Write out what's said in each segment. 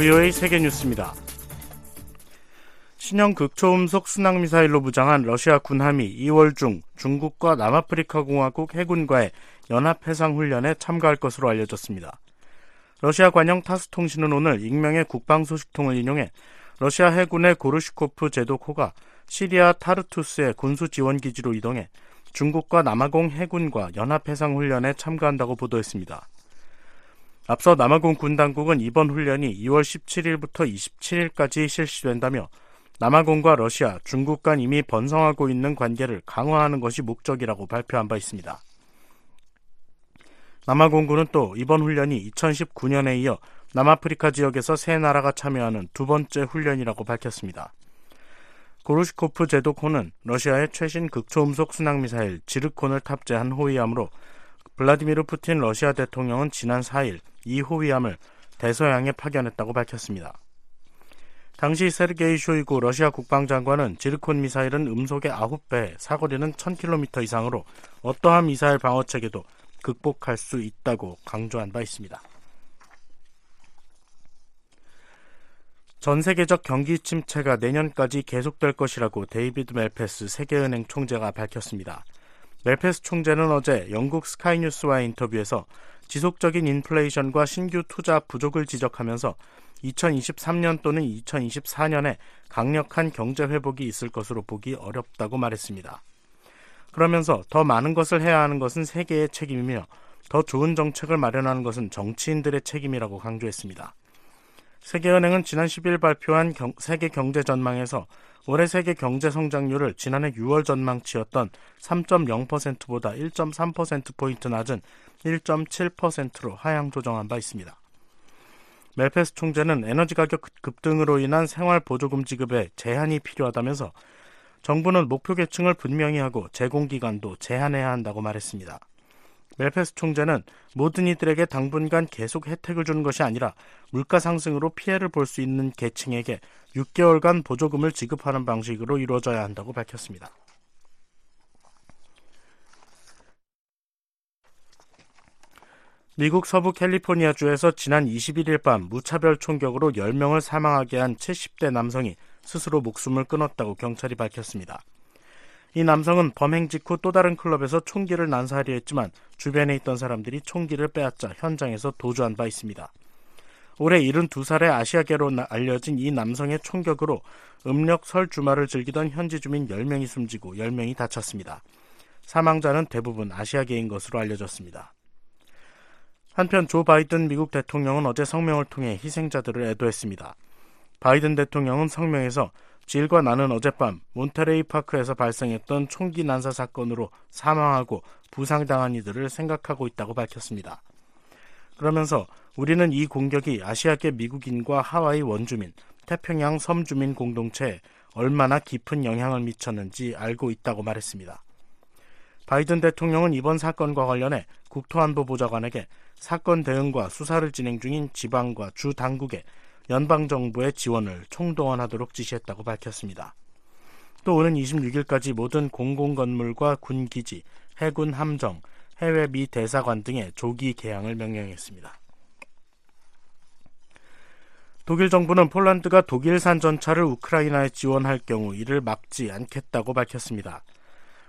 VOA 세계뉴스입니다. 신형 극초음속 순항미사일로 무장한 러시아 군함이 2월 중 중국과 남아프리카 공화국 해군과의 연합 해상 훈련에 참가할 것으로 알려졌습니다. 러시아 관영 타스 통신은 오늘 익명의 국방 소식통을 인용해 러시아 해군의 고르시코프 제도코가 시리아 타르투스의 군수 지원 기지로 이동해 중국과 남아공 해군과 연합 해상 훈련에 참가한다고 보도했습니다. 앞서 남아공 군 당국은 이번 훈련이 2월 17일부터 27일까지 실시된다며 남아공과 러시아, 중국 간 이미 번성하고 있는 관계를 강화하는 것이 목적이라고 발표한 바 있습니다. 남아공군은 또 이번 훈련이 2019년에 이어 남아프리카 지역에서 세 나라가 참여하는 두 번째 훈련이라고 밝혔습니다. 고르시코프 제도코는 러시아의 최신 극초음속 순항미사일 지르콘을 탑재한 호위함으로 블라디미르 푸틴 러시아 대통령은 지난 4일 이 호위함을 대서양에 파견했다고 밝혔습니다. 당시 세르게이 쇼이구 러시아 국방장관은 지르콘 미사일은 음속의 9배, 사거리는 1000km 이상으로 어떠한 미사일 방어 체계도 극복할 수 있다고 강조한 바 있습니다. 전 세계적 경기 침체가 내년까지 계속될 것이라고 데이비드 맬패스 세계은행 총재가 밝혔습니다. 멜페스 총재는 어제 영국 스카이뉴스와의 인터뷰에서 지속적인 인플레이션과 신규 투자 부족을 지적하면서 2023년 또는 2024년에 강력한 경제 회복이 있을 것으로 보기 어렵다고 말했습니다. 그러면서 더 많은 것을 해야 하는 것은 세계의 책임이며 더 좋은 정책을 마련하는 것은 정치인들의 책임이라고 강조했습니다. 세계은행은 지난 10일 발표한 경, 세계 경제 전망에서 올해 세계 경제 성장률을 지난해 6월 전망치였던 3.0%보다 1.3%포인트 낮은 1.7%로 하향 조정한 바 있습니다. 멜페스 총재는 에너지 가격 급등으로 인한 생활 보조금 지급에 제한이 필요하다면서 정부는 목표 계층을 분명히 하고 제공 기간도 제한해야 한다고 말했습니다. 멜페스 총재는 모든 이들에게 당분간 계속 혜택을 주는 것이 아니라 물가 상승으로 피해를 볼 수 있는 계층에게 6개월간 보조금을 지급하는 방식으로 이루어져야 한다고 밝혔습니다. 미국 서부 캘리포니아주에서 지난 21일 밤 무차별 총격으로 10명을 사망하게 한 70대 남성이 스스로 목숨을 끊었다고 경찰이 밝혔습니다. 이 남성은 범행 직후 또 다른 클럽에서 총기를 난사하려 했지만 주변에 있던 사람들이 총기를 빼앗자 현장에서 도주한 바 있습니다. 올해 72살의 아시아계로 알려진 이 남성의 총격으로 음력 설 주말을 즐기던 현지 주민 10명이 숨지고 10명이 다쳤습니다. 사망자는 대부분 아시아계인 것으로 알려졌습니다. 한편 조 바이든 미국 대통령은 어제 성명을 통해 희생자들을 애도했습니다. 바이든 대통령은 성명에서 질과 나는 어젯밤 몬테레이 파크에서 발생했던 총기 난사 사건으로 사망하고 부상당한 이들을 생각하고 있다고 밝혔습니다. 그러면서 우리는 이 공격이 아시아계 미국인과 하와이 원주민, 태평양 섬주민 공동체에 얼마나 깊은 영향을 미쳤는지 알고 있다고 말했습니다. 바이든 대통령은 이번 사건과 관련해 국토안보 보좌관에게 사건 대응과 수사를 진행 중인 지방과 주 당국에 연방 정부의 지원을 총동원하도록 지시했다고 밝혔습니다. 또 오는 26일까지 모든 공공 건물과 군 기지, 해군 함정, 해외 미 대사관 등의 조기 개항을 명령했습니다. 독일 정부는 폴란드가 독일산 전차를 우크라이나에 지원할 경우 이를 막지 않겠다고 밝혔습니다.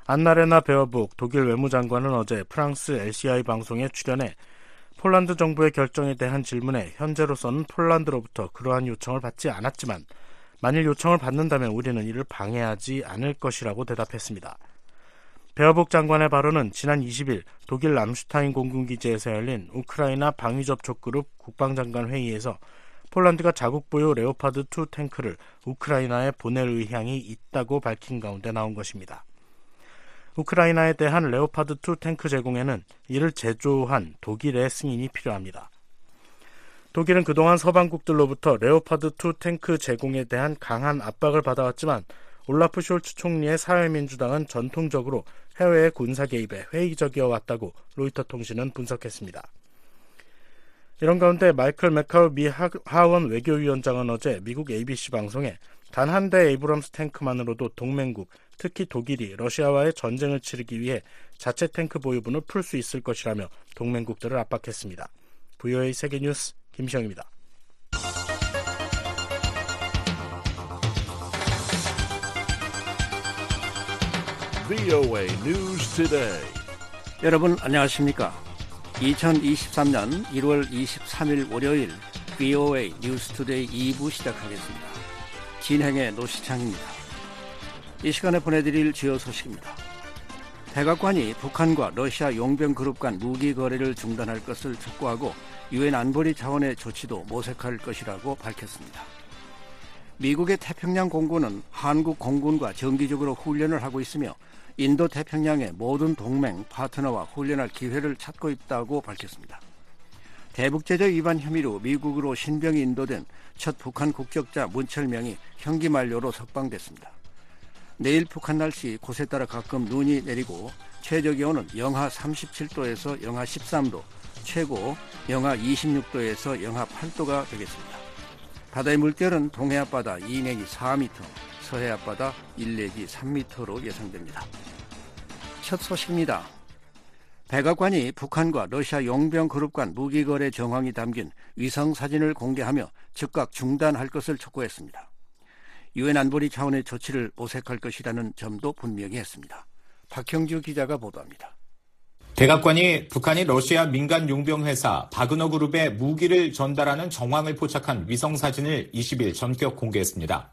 안나레나 베어북 독일 외무장관은 어제 프랑스 LCI 방송에 출연해 폴란드 정부의 결정에 대한 질문에 현재로서는 폴란드로부터 그러한 요청을 받지 않았지만 만일 요청을 받는다면 우리는 이를 방해하지 않을 것이라고 대답했습니다. 베어복 장관의 발언은 지난 20일 독일 람슈타인 공군기지에서 열린 우크라이나 방위접촉 그룹 국방장관 회의에서 폴란드가 자국 보유 레오파드2 탱크를 우크라이나에 보낼 의향이 있다고 밝힌 가운데 나온 것입니다. 우크라이나에 대한 레오파드2 탱크 제공에는 이를 제조한 독일의 승인이 필요합니다. 독일은 그동안 서방국들로부터 레오파드2 탱크 제공에 대한 강한 압박을 받아왔지만 올라프 숄츠 총리의 사회민주당은 전통적으로 해외의 군사 개입에 회의적이어 왔다고 로이터 통신은 분석했습니다. 이런 가운데 마이클 맥카우 미 하원 외교위원장은 어제 미국 ABC 방송에 단 한대 에이브럼스 탱크만으로도 동맹국, 특히 독일이 러시아와의 전쟁을 치르기 위해 자체 탱크 보유분을 풀 수 있을 것이라며 동맹국들을 압박했습니다. VOA 세계뉴스 김시영입니다. VOA News Today. 여러분 안녕하십니까? 2023년 1월 23일 월요일 VOA 뉴스 투데이 2부 시작하겠습니다. 진행의 노시창입니다. 이 시간에 보내드릴 주요 소식입니다. 백악관이 북한과 러시아 용병 그룹 간 무기 거래를 중단할 것을 촉구하고 유엔 안보리 차원의 조치도 모색할 것이라고 밝혔습니다. 미국의 태평양 공군은 한국 공군과 정기적으로 훈련을 하고 있으며 인도 태평양의 모든 동맹 파트너와 훈련할 기회를 찾고 있다고 밝혔습니다. 대북제재 위반 혐의로 미국으로 신병이 인도된 첫 북한 국적자 문철명이 형기 만료로 석방됐습니다. 내일 북한 날씨 곳에 따라 가끔 눈이 내리고 최저 기온은 영하 37도에서 영하 13도, 최고 영하 26도에서 영하 8도가 되겠습니다. 바다의 물결은 동해 앞바다 2 내지 4m, 서해 앞바다 1 내지 3m로 예상됩니다. 첫 소식입니다. 백악관이 북한과 러시아 용병 그룹 간 무기 거래 정황이 담긴 위성 사진을 공개하며 즉각 중단할 것을 촉구했습니다. 유엔 안보리 차원의 조치를 모색할 것이라는 점도 분명히 했습니다. 박형주 기자가 보도합니다. 백악관이 북한이 러시아 민간 용병 회사 바그너 그룹에 무기를 전달하는 정황을 포착한 위성 사진을 20일 전격 공개했습니다.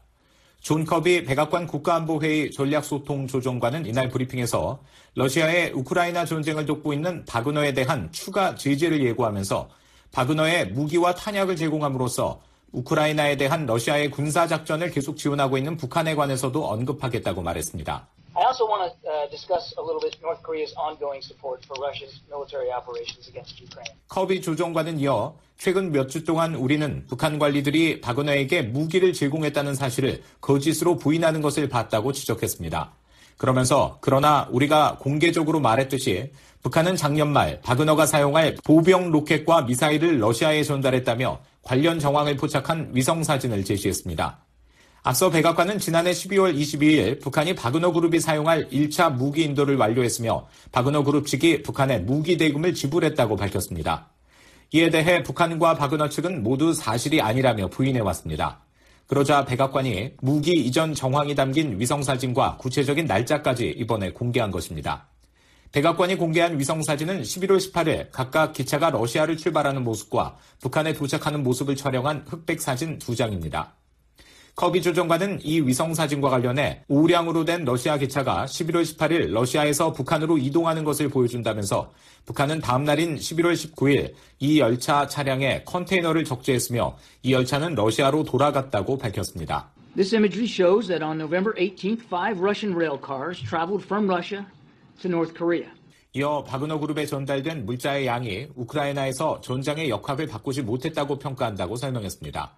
존 커비 백악관 국가안보회의 전략소통조정관은 이날 브리핑에서 러시아의 우크라이나 전쟁을 돕고 있는 바그너에 대한 추가 제재를 예고하면서 바그너에 무기와 탄약을 제공함으로써 우크라이나에 대한 러시아의 군사 작전을 계속 지원하고 있는 북한에 관해서도 언급하겠다고 말했습니다. I also want to uh, discuss a little bit North Korea's ongoing support for Russia's military operations against Ukraine. 커비 조정관은 이어 최근 몇 주 동안 우리는 북한 관리들이 바그너에게 무기를 제공했다는 사실을 거짓으로 부인하는 것을 봤다고 지적했습니다. 그러면서 그러나 우리가 공개적으로 말했듯이 북한은 작년 말 바그너가 사용할 보병 로켓과 미사일을 러시아에 전달했다며 관련 정황을 포착한 위성 사진을 제시했습니다. 앞서 백악관은 지난해 12월 22일 북한이 바그너 그룹이 사용할 1차 무기 인도를 완료했으며 바그너 그룹 측이 북한에 무기 대금을 지불했다고 밝혔습니다. 이에 대해 북한과 바그너 측은 모두 사실이 아니라며 부인해왔습니다. 그러자 백악관이 무기 이전 정황이 담긴 위성사진과 구체적인 날짜까지 이번에 공개한 것입니다. 백악관이 공개한 위성사진은 11월 18일 각각 기차가 러시아를 출발하는 모습과 북한에 도착하는 모습을 촬영한 흑백 사진 두 장입니다. 커비 조정관은 이 위성 사진과 관련해 우량으로 된 러시아 기차가 11월 18일 러시아에서 북한으로 이동하는 것을 보여준다면서 북한은 다음 날인 11월 19일 이 열차 차량에 컨테이너를 적재했으며 이 열차는 러시아로 돌아갔다고 밝혔습니다. This imagery shows that on November 18th, five Russian rail cars traveled from Russia to North Korea. 이어 바그너 그룹에 전달된 물자의 양이 우크라이나에서 전장의 역학을 바꾸지 못했다고 평가한다고 설명했습니다.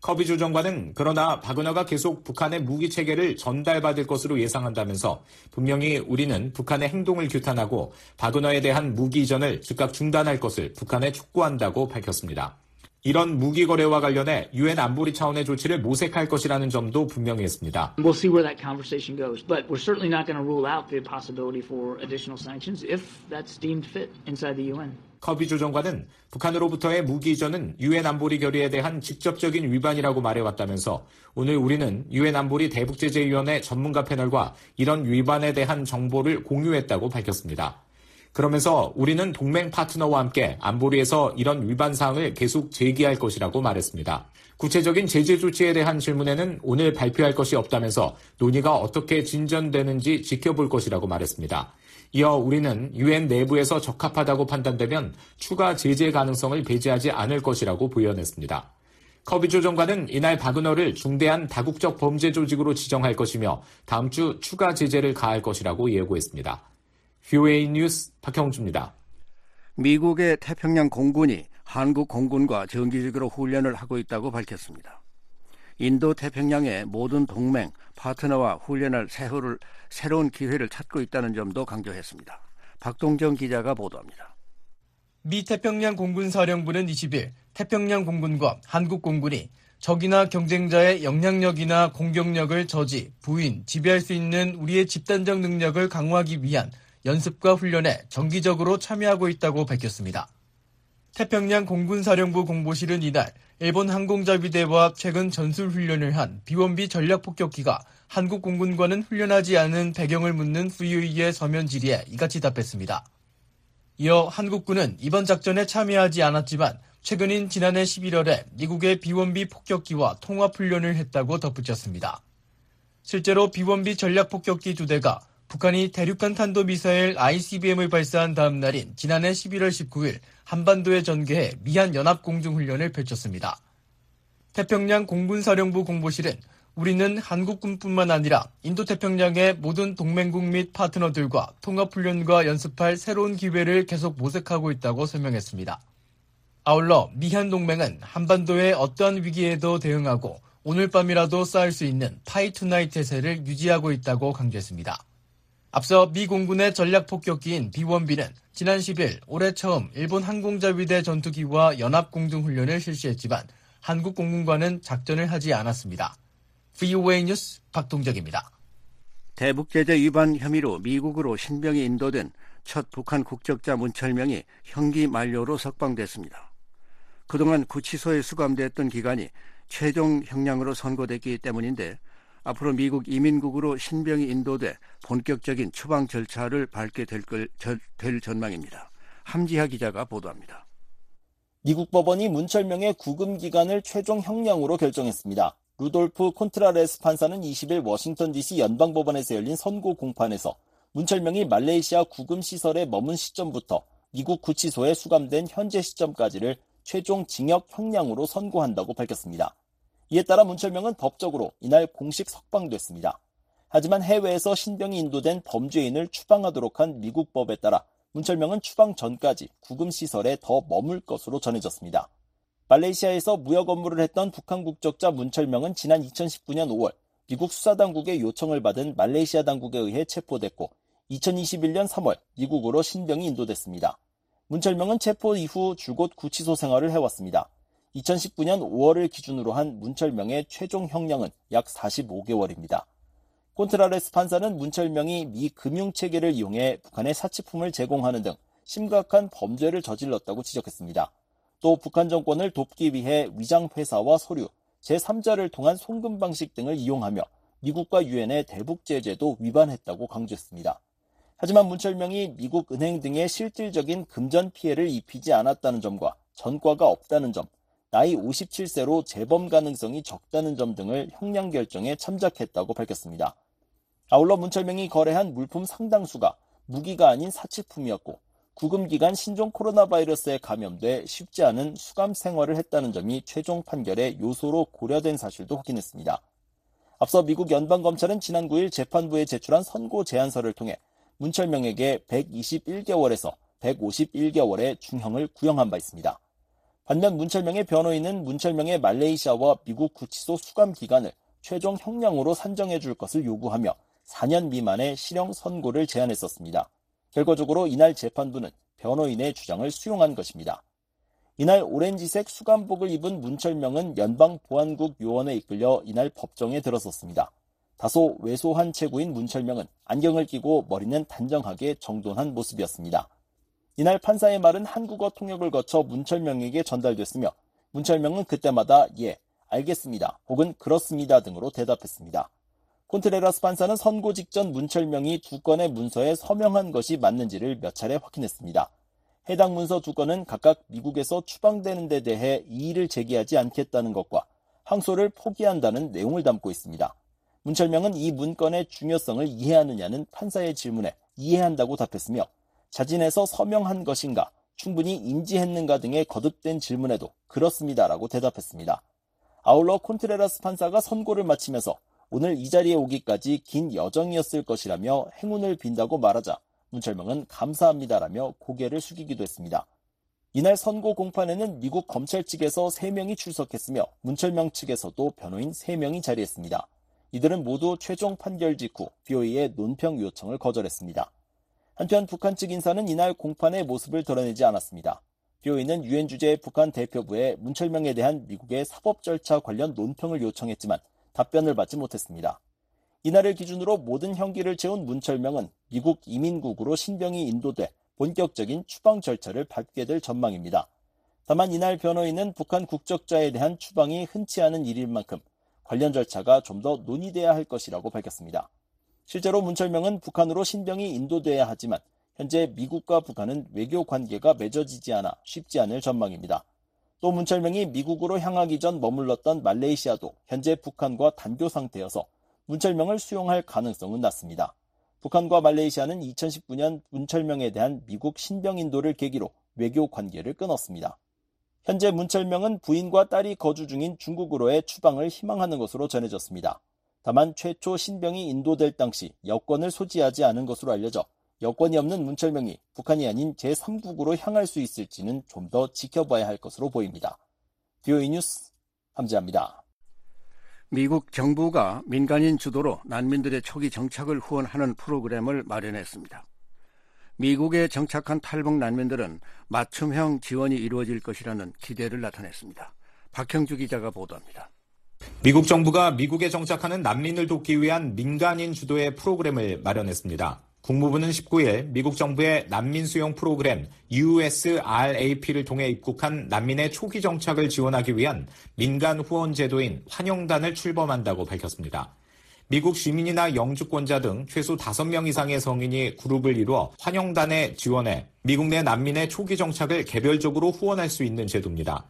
커비 조정관은 그러나 바그너가 계속 북한의 무기 체계를 전달받을 것으로 예상한다면서 분명히 우리는 북한의 행동을 규탄하고 바그너에 대한 무기 이전을 즉각 중단할 것을 북한에 촉구한다고 밝혔습니다. 이런 무기 거래와 관련해 유엔 안보리 차원의 조치를 모색할 것이라는 점도 분명히 했습니다. We'll see where that conversation goes, but we're certainly not going to rule out the possibility for additional sanctions if that's deemed fit inside the UN. 커비 조정관은 북한으로부터의 무기 이전은 유엔 안보리 결의에 대한 직접적인 위반이라고 말해왔다면서 오늘 우리는 유엔 안보리 대북제재위원회 전문가 패널과 이런 위반에 대한 정보를 공유했다고 밝혔습니다. 그러면서 우리는 동맹 파트너와 함께 안보리에서 이런 위반 사항을 계속 제기할 것이라고 말했습니다. 구체적인 제재 조치에 대한 질문에는 오늘 발표할 것이 없다면서 논의가 어떻게 진전되는지 지켜볼 것이라고 말했습니다. 이어 우리는 유엔 내부에서 적합하다고 판단되면 추가 제재 가능성을 배제하지 않을 것이라고 부연했습니다. 커비 조 정관은 이날 바그너를 중대한 다국적 범죄 조직으로 지정할 것이며 다음 주 추가 제재를 가할 것이라고 예고했습니다. VOA 뉴스 박형주입니다. 미국의 태평양 공군이 한국 공군과 정기적으로 훈련을 하고 있다고 밝혔습니다. 인도 태평양의 모든 동맹, 파트너와 훈련할 새로를, 새로운 기회를 찾고 있다는 점도 강조했습니다. 박동정 기자가 보도합니다. 미 태평양 공군 사령부는 20일 태평양 공군과 한국 공군이 적이나 경쟁자의 영향력이나 공격력을 저지, 부인, 지배할 수 있는 우리의 집단적 능력을 강화하기 위한 연습과 훈련에 정기적으로 참여하고 있다고 밝혔습니다. 태평양 공군사령부 공보실은 이날 일본 항공자위대와 최근 전술 훈련을 한 비원비 전략폭격기가 한국 공군과는 훈련하지 않은 배경을 묻는 VOE의 서면 질의에 이같이 답했습니다. 이어 한국군은 이번 작전에 참여하지 않았지만 최근인 지난해 11월에 미국의 비원비 폭격기와 통합훈련을 했다고 덧붙였습니다. 실제로 비원비 전략폭격기 두 대가 북한이 대륙간 탄도미사일 ICBM을 발사한 다음 날인 지난해 11월 19일 한반도에 전개해 미한 연합공중훈련을 펼쳤습니다. 태평양 공군사령부 공보실은 우리는 한국군뿐만 아니라 인도태평양의 모든 동맹국 및 파트너들과 통합훈련과 연습할 새로운 기회를 계속 모색하고 있다고 설명했습니다. 아울러 미한 동맹은 한반도의 어떠한 위기에도 대응하고 오늘 밤이라도 쌓을 수 있는 파이투나이 태세를 유지하고 있다고 강조했습니다. 앞서 미 공군의 전략 폭격기인 B-1B는 지난 10일 올해 처음 일본 항공자위대 전투기와 연합 공중 훈련을 실시했지만 한국 공군과는 작전을 하지 않았습니다. VOA 뉴스 박동적입니다. 대북 제재 위반 혐의로 미국으로 신병이 인도된 첫 북한 국적자 문철명이 형기 만료로 석방됐습니다. 그동안 구치소에 수감됐던 기간이 최종 형량으로 선고됐기 때문인데 앞으로 미국 이민국으로 신병이 인도돼 본격적인 추방 절차를 밟게 될, 걸, 될 전망입니다. 함지하 기자가 보도합니다. 미국 법원이 문철명의 구금 기간을 최종 형량으로 결정했습니다. 루돌프 콘트레라스 판사는 20일 워싱턴 DC 연방법원에서 열린 선고 공판에서 문철명이 말레이시아 구금 시설에 머문 시점부터 미국 구치소에 수감된 현재 시점까지를 최종 징역 형량으로 선고한다고 밝혔습니다. 이에 따라 문철명은 법적으로 이날 공식 석방됐습니다. 하지만 해외에서 신병이 인도된 범죄인을 추방하도록 한 미국 법에 따라 문철명은 추방 전까지 구금 시설에 더 머물 것으로 전해졌습니다. 말레이시아에서 무역 업무를 했던 북한 국적자 문철명은 지난 2019년 5월 미국 수사당국의 요청을 받은 말레이시아 당국에 의해 체포됐고 2021년 3월 미국으로 신병이 인도됐습니다. 문철명은 체포 이후 줄곧 구치소 생활을 해왔습니다. 2019년 5월을 기준으로 한 문철명의 최종 형량은 약 45개월입니다. 콘트라레스 판사는 문철명이 미 금융체계를 이용해 북한에 사치품을 제공하는 등 심각한 범죄를 저질렀다고 지적했습니다. 또 북한 정권을 돕기 위해 위장회사와 서류, 제3자를 통한 송금 방식 등을 이용하며 미국과 유엔의 대북 제재도 위반했다고 강조했습니다. 하지만 문철명이 미국 은행 등의 실질적인 금전 피해를 입히지 않았다는 점과 전과가 없다는 점, 나이 57세로 재범 가능성이 적다는 점 등을 형량 결정에 참작했다고 밝혔습니다. 아울러 문철명이 거래한 물품 상당수가 무기가 아닌 사치품이었고 구금 기간 신종 코로나 바이러스에 감염돼 쉽지 않은 수감 생활을 했다는 점이 최종 판결의 요소로 고려된 사실도 확인했습니다. 앞서 미국 연방검찰은 지난 9일 재판부에 제출한 선고 제안서를 통해 문철명에게 121개월에서 151개월의 중형을 구형한 바 있습니다. 반면 문철명의 변호인은 문철명의 말레이시아와 미국 구치소 수감 기간을 최종 형량으로 산정해 줄 것을 요구하며 4년 미만의 실형 선고를 제안했었습니다. 결과적으로 이날 재판부는 변호인의 주장을 수용한 것입니다. 이날 오렌지색 수감복을 입은 문철명은 연방보안국 요원에 이끌려 이날 법정에 들어섰습니다. 다소 왜소한 체구인 문철명은 안경을 끼고 머리는 단정하게 정돈한 모습이었습니다. 이날 판사의 말은 한국어 통역을 거쳐 문철명에게 전달됐으며 문철명은 그때마다 예, 알겠습니다 혹은 그렇습니다 등으로 대답했습니다. 콘트레라스 판사는 선고 직전 문철명이 두 건의 문서에 서명한 것이 맞는지를 몇 차례 확인했습니다. 해당 문서 두 건은 각각 미국에서 추방되는 데 대해 이의를 제기하지 않겠다는 것과 항소를 포기한다는 내용을 담고 있습니다. 문철명은 이 문건의 중요성을 이해하느냐는 판사의 질문에 이해한다고 답했으며 자진해서 서명한 것인가, 충분히 인지했는가 등의 거듭된 질문에도 그렇습니다라고 대답했습니다. 아울러 콘트레라스 판사가 선고를 마치면서 오늘 이 자리에 오기까지 긴 여정이었을 것이라며 행운을 빈다고 말하자 문철명은 감사합니다라며 고개를 숙이기도 했습니다. 이날 선고 공판에는 미국 검찰 측에서 3명이 출석했으며 문철명 측에서도 변호인 3명이 자리했습니다. 이들은 모두 최종 판결 직후 BOE의 논평 요청을 거절했습니다. 한편 북한 측 인사는 이날 공판의 모습을 드러내지 않았습니다. BOE는 유엔 주재 북한 대표부에 문철명에 대한 미국의 사법 절차 관련 논평을 요청했지만 답변을 받지 못했습니다. 이날을 기준으로 모든 형기를 채운 문철명은 미국 이민국으로 신병이 인도돼 본격적인 추방 절차를 밟게 될 전망입니다. 다만 이날 변호인은 북한 국적자에 대한 추방이 흔치 않은 일일 만큼 관련 절차가 좀 더 논의돼야 할 것이라고 밝혔습니다. 실제로 문철명은 북한으로 신병이 인도돼야 하지만 현재 미국과 북한은 외교 관계가 맺어지지 않아 쉽지 않을 전망입니다. 또 문철명이 미국으로 향하기 전 머물렀던 말레이시아도 현재 북한과 단교 상태여서 문철명을 수용할 가능성은 낮습니다. 북한과 말레이시아는 2019년 문철명에 대한 미국 신병 인도를 계기로 외교 관계를 끊었습니다. 현재 문철명은 부인과 딸이 거주 중인 중국으로의 추방을 희망하는 것으로 전해졌습니다. 다만 최초 신병이 인도될 당시 여권을 소지하지 않은 것으로 알려져 여권이 없는 문철명이 북한이 아닌 제3국으로 향할 수 있을지는 좀 더 지켜봐야 할 것으로 보입니다. 뷰이 뉴스 함지합니다. 미국 정부가 민간인 주도로 난민들의 초기 정착을 후원하는 프로그램을 마련했습니다. 미국에 정착한 탈북 난민들은 맞춤형 지원이 이루어질 것이라는 기대를 나타냈습니다. 박형주 기자가 보도합니다. 미국 정부가 미국에 정착하는 난민을 돕기 위한 민간인 주도의 프로그램을 마련했습니다. 국무부는 19일 미국 정부의 난민 수용 프로그램 USRAP를 통해 입국한 난민의 초기 정착을 지원하기 위한 민간 후원 제도인 환영단을 출범한다고 밝혔습니다. 미국 시민이나 영주권자 등 최소 5명 이상의 성인이 그룹을 이루어 환영단에 지원해 미국 내 난민의 초기 정착을 개별적으로 후원할 수 있는 제도입니다.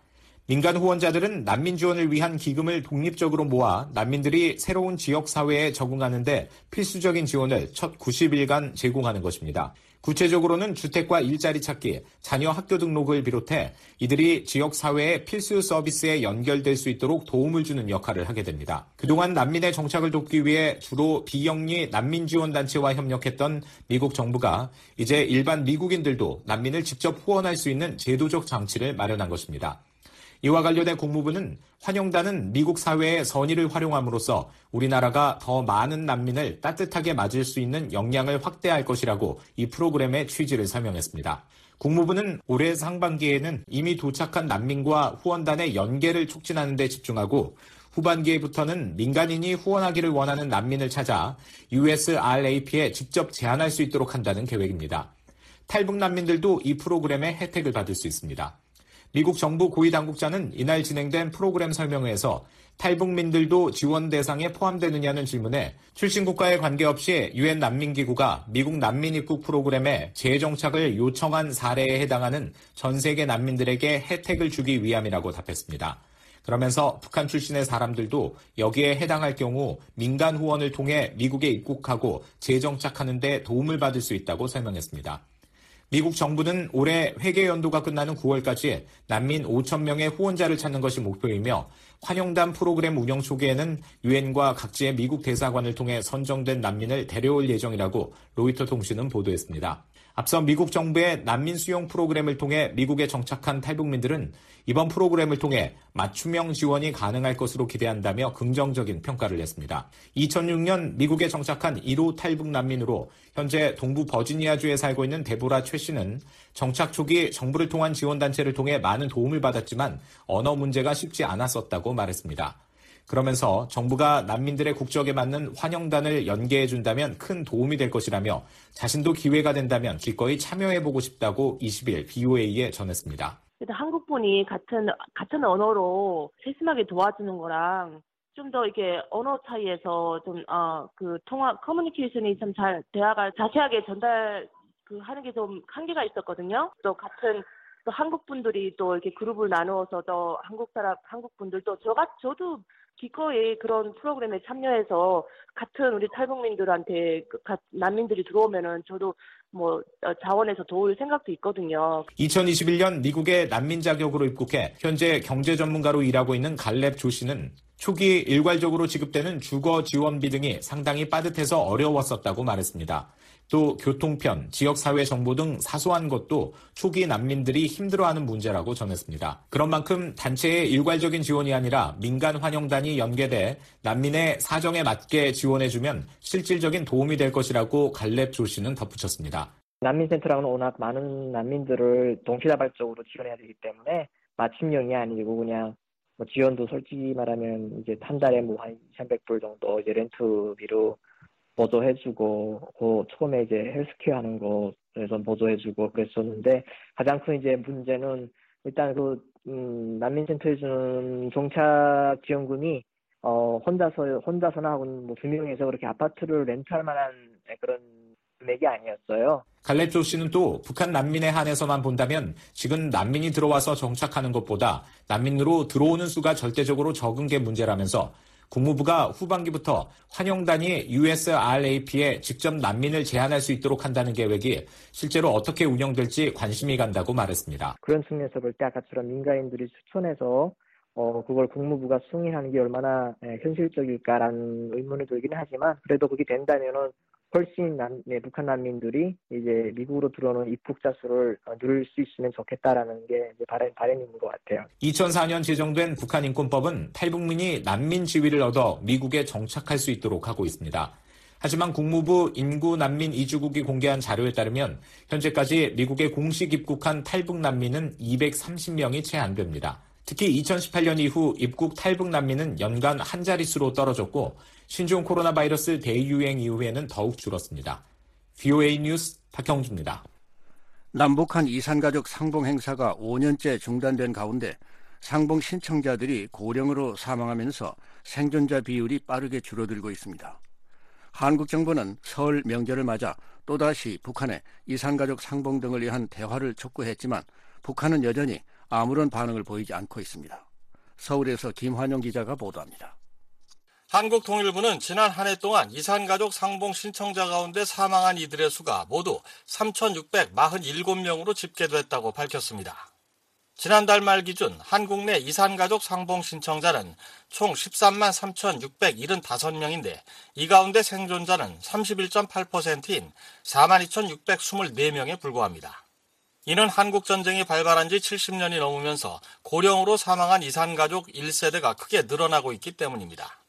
민간 후원자들은 난민 지원을 위한 기금을 독립적으로 모아 난민들이 새로운 지역 사회에 적응하는데 필수적인 지원을 첫 90일간 제공하는 것입니다. 구체적으로는 주택과 일자리 찾기, 자녀 학교 등록을 비롯해 이들이 지역 사회의 필수 서비스에 연결될 수 있도록 도움을 주는 역할을 하게 됩니다. 그동안 난민의 정착을 돕기 위해 주로 비영리 난민 지원 단체와 협력했던 미국 정부가 이제 일반 미국인들도 난민을 직접 후원할 수 있는 제도적 장치를 마련한 것입니다. 이와 관련해 국무부는 환영단은 미국 사회의 선의를 활용함으로써 우리나라가 더 많은 난민을 따뜻하게 맞을 수 있는 역량을 확대할 것이라고 이 프로그램의 취지를 설명했습니다. 국무부는 올해 상반기에는 이미 도착한 난민과 후원단의 연계를 촉진하는 데 집중하고 후반기에부터는 민간인이 후원하기를 원하는 난민을 찾아 USRAP에 직접 제안할 수 있도록 한다는 계획입니다. 탈북 난민들도 이 프로그램의 혜택을 받을 수 있습니다. 미국 정부 고위 당국자는 이날 진행된 프로그램 설명회에서 탈북민들도 지원 대상에 포함되느냐는 질문에 출신 국가에 관계없이 유엔 난민기구가 미국 난민 입국 프로그램에 재정착을 요청한 사례에 해당하는 전 세계 난민들에게 혜택을 주기 위함이라고 답했습니다. 그러면서 북한 출신의 사람들도 여기에 해당할 경우 민간 후원을 통해 미국에 입국하고 재정착하는 데 도움을 받을 수 있다고 설명했습니다. 미국 정부는 올해 회계 연도가 끝나는 9월까지 난민 5천 명의 후원자를 찾는 것이 목표이며 환영단 프로그램 운영 초기에는 유엔과 각지의 미국 대사관을 통해 선정된 난민을 데려올 예정이라고 로이터 통신은 보도했습니다. 앞서 미국 정부의 난민 수용 프로그램을 통해 미국에 정착한 탈북민들은 이번 프로그램을 통해 맞춤형 지원이 가능할 것으로 기대한다며 긍정적인 평가를 냈습니다. 2006년 미국에 정착한 1호 탈북 난민으로 현재 동부 버지니아주에 살고 있는 데보라 최 씨는 정착 초기 정부를 통한 지원단체를 통해 많은 도움을 받았지만 언어 문제가 쉽지 않았었다고 말했습니다. 그러면서 정부가 난민들의 국적에 맞는 환영단을 연계해 준다면 큰 도움이 될 것이라며 자신도 기회가 된다면 기꺼이 참여해 보고 싶다고 20일 BOA에 전했습니다. 한국분이 같은 같은 언어로 세심하게 도와주는 거랑 좀 더 이게 언어 차이에서 좀어그 통화 커뮤니케이션이 좀잘 대화가 자세하게 전달 그 하는 게 좀 한계가 있었거든요. 또 같은 또 한국 분들이 또 이렇게 그룹을 나누어서 또 한국 사람 한국 분들도 저가 저도 기꺼이 그런 프로그램에 참여해서 같은 우리 탈북민들한테 그 난민들이 들어오면은 저도 뭐 어, 자원에서 도울 생각도 있거든요. 2021년 미국의 난민 자격으로 입국해 현재 경제 전문가로 일하고 있는 갈렙 조 씨는 초기 일괄적으로 지급되는 주거 지원비 등이 상당히 빠듯해서 어려웠었다고 말했습니다. 또 교통편, 지역사회 정보 등 사소한 것도 초기 난민들이 힘들어하는 문제라고 전했습니다. 그런 만큼 단체의 일괄적인 지원이 아니라 민간 환영단이 연계돼 난민의 사정에 맞게 지원해주면 실질적인 도움이 될 것이라고 갈렙 조 씨는 덧붙였습니다. 난민센터랑은 워낙 많은 난민들을 동시다발적으로 지원해야 되기 때문에 맞춤형이 아니고 그냥 뭐 지원도 솔직히 말하면 이제 한 달에 뭐 한 2,300불 정도 이제 렌트비로 보조해주고 그 처음에 이제 헬스케어 하는 거에서 보조해주고 그랬었는데 가장 큰 이제 문제는 일단 그 음, 난민센터에 주는 종착 지원금이 어, 혼자서, 혼자서나 하고는 뭐두 명이서 그렇게 아파트를 렌트할 만한 그런 금액이 아니었어요. 갈레조 씨는 또 북한 난민에 한해서만 본다면 지금 난민이 들어와서 정착하는 것보다 난민으로 들어오는 수가 절대적으로 적은 게 문제라면서 국무부가 후반기부터 환영단위 USRAP에 직접 난민을 제한할 수 있도록 한다는 계획이 실제로 어떻게 운영될지 관심이 간다고 말했습니다. 그런 측면에서 볼 때 아까처럼 민간인들이 추천해서 어, 그걸 국무부가 승인하는 게 얼마나 현실적일까라는 의문이 들기는 하지만 그래도 그게 된다면은 훨씬 난, 네, 북한 난민들이 이제 미국으로 들어오는 입국자 수를 어, 늘릴 수 있으면 좋겠다라는 게 바람, 바람인 것 같아요. 2004년 제정된 북한 인권법은 탈북민이 난민 지위를 얻어 미국에 정착할 수 있도록 하고 있습니다. 하지만 국무부 인구 난민 이주국이 공개한 자료에 따르면 현재까지 미국에 공식 입국한 탈북 난민은 230명이 채 안 됩니다. 특히 2018년 이후 입국 탈북 난민은 연간 한 자릿수로 떨어졌고 신종 코로나 바이러스 대유행 이후에는 더욱 줄었습니다. VOA 뉴스 박형주입니다. 남북한 이산가족 상봉 행사가 5년째 중단된 가운데 상봉 신청자들이 고령으로 사망하면서 생존자 비율이 빠르게 줄어들고 있습니다. 한국 정부는 설 명절을 맞아 또다시 북한에 이산가족 상봉 등을 위한 대화를 촉구했지만 북한은 여전히 아무런 반응을 보이지 않고 있습니다. 서울에서 김환영 기자가 보도합니다. 한국통일부는 지난 한 해 동안 이산가족 상봉 신청자 가운데 사망한 이들의 수가 모두 3,647명으로 집계됐다고 밝혔습니다. 지난달 말 기준 한국 내 이산가족 상봉 신청자는 총 13만 3,675명인데 이 가운데 생존자는 31.8%인 42,624명에 불과합니다. 이는 한국전쟁이 발발한 지 70년이 넘으면서 고령으로 사망한 이산가족 1세대가 크게 늘어나고 있기 때문입니다.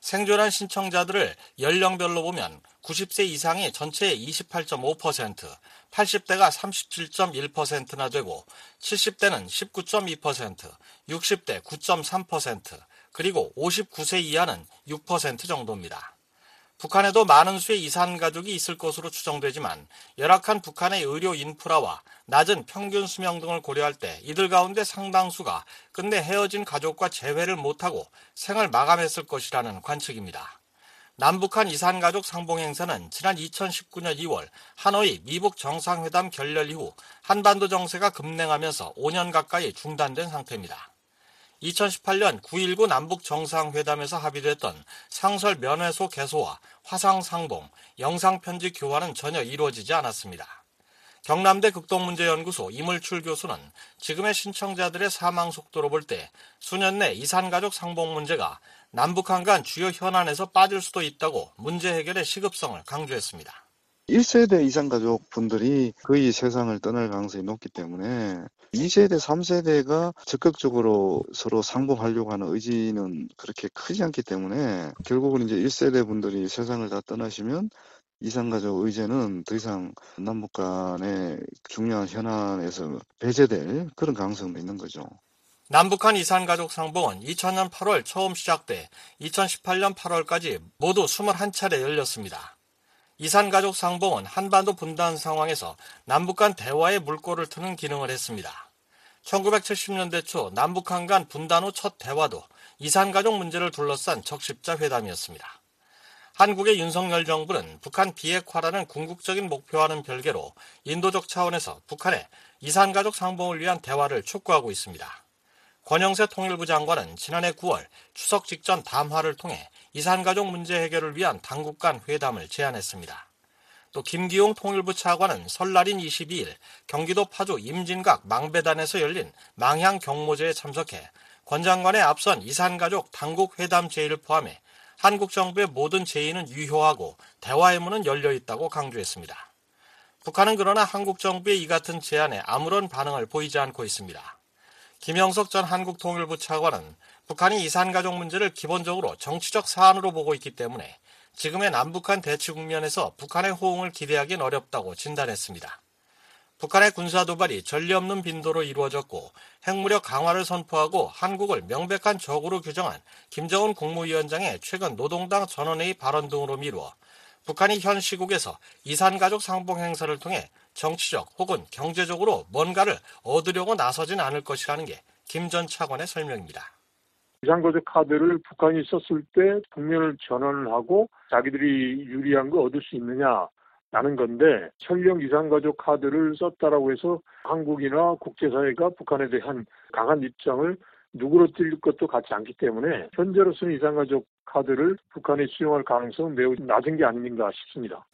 생존한 신청자들을 연령별로 보면 90세 이상이 전체의 28.5%, 80대가 37.1%나 되고 70대는 19.2%, 60대 9.3%, 그리고 59세 이하는 6% 정도입니다. 북한에도 많은 수의 이산 가족이 있을 것으로 추정되지만 열악한 북한의 의료 인프라와 낮은 평균 수명 등을 고려할 때 이들 가운데 상당수가 끝내 헤어진 가족과 재회를 못하고 생을 마감했을 것이라는 관측입니다. 남북한 이산 가족 상봉 행사는 지난 2019년 2월 하노이 미북 정상회담 결렬 이후 한반도 정세가 급냉하면서 5년 가까이 중단된 상태입니다. 2018년 9.19 남북 정상회담에서 합의됐던 상설 면회소 개소와 화상 상봉, 영상 편지 교환은 전혀 이루어지지 않았습니다. 경남대 극동문제연구소 이물출 교수는 지금의 신청자들의 사망 속도로 볼 때 수년 내 이산가족 상봉 문제가 남북한 간 주요 현안에서 빠질 수도 있다고 문제 해결의 시급성을 강조했습니다. 1세대 이상 가족 분들이 거의 세상을 떠날 가능성이 높기 때문에 2세대, 3세대가 적극적으로 서로 상봉하려고 하는 의지는 그렇게 크지 않기 때문에 결국은 이제 1세대 분들이 세상을 다 떠나시면 이상가족 의제는 더 이상 남북 간의 중요한 현안에서 배제될 그런 가능성도 있는 거죠. 남북한 이산가족 상봉은 2000년 8월 처음 시작돼 2018년 8월까지 모두 21차례 열렸습니다. 이산가족 상봉은 한반도 분단 상황에서 남북 간 대화의 물꼬를 트는 기능을 했습니다. 1970년대 초 남북한 간 분단 후 첫 대화도 이산가족 문제를 둘러싼 적십자 회담이었습니다. 한국의 윤석열 정부는 북한 비핵화라는 궁극적인 목표와는 별개로 인도적 차원에서 북한의 이산가족 상봉을 위한 대화를 촉구하고 있습니다. 권영세 통일부 장관은 지난해 9월 추석 직전 담화를 통해 이산가족 문제 해결을 위한 당국 간 회담을 제안했습니다. 또 김기용 통일부 차관은 설날인 22일 경기도 파주 임진각 망배단에서 열린 망향 경모제에 참석해 권 장관의 앞선 이산가족 당국 회담 제의를 포함해 한국 정부의 모든 제의는 유효하고 대화의 문은 열려 있다고 강조했습니다. 북한은 그러나 한국 정부의 이 같은 제안에 아무런 반응을 보이지 않고 있습니다. 김영석 전 한국통일부 차관은 북한이 이산가족 문제를 기본적으로 정치적 사안으로 보고 있기 때문에 지금의 남북한 대치 국면에서 북한의 호응을 기대하기는 어렵다고 진단했습니다. 북한의 군사 도발이 전례 없는 빈도로 이루어졌고 핵무력 강화를 선포하고 한국을 명백한 적으로 규정한 김정은 국무위원장의 최근 노동당 전원회의 발언 등으로 미루어 북한이 현 시국에서 이산가족 상봉 행사를 통해 정치적 혹은 경제적으로 뭔가를 얻으려고 나서진 않을 것이라는 게 김 전 차관의 설명입니다. 이상거적 카드를 북한이 썼을 때 국면을 전환을 하고 자기들이 유리한 거 얻을 수 있느냐 라는 건데 설령 이산가족 카드를 썼다라고 해서 한국이나 국제사회가 북한에 대한 강한 입장을 누구로 뛸 것도 같지 않기 때문에 현재로서는 이산가족 카드를 북한이 수용할 가능성은 매우 낮은 게 아닌가 싶습니다.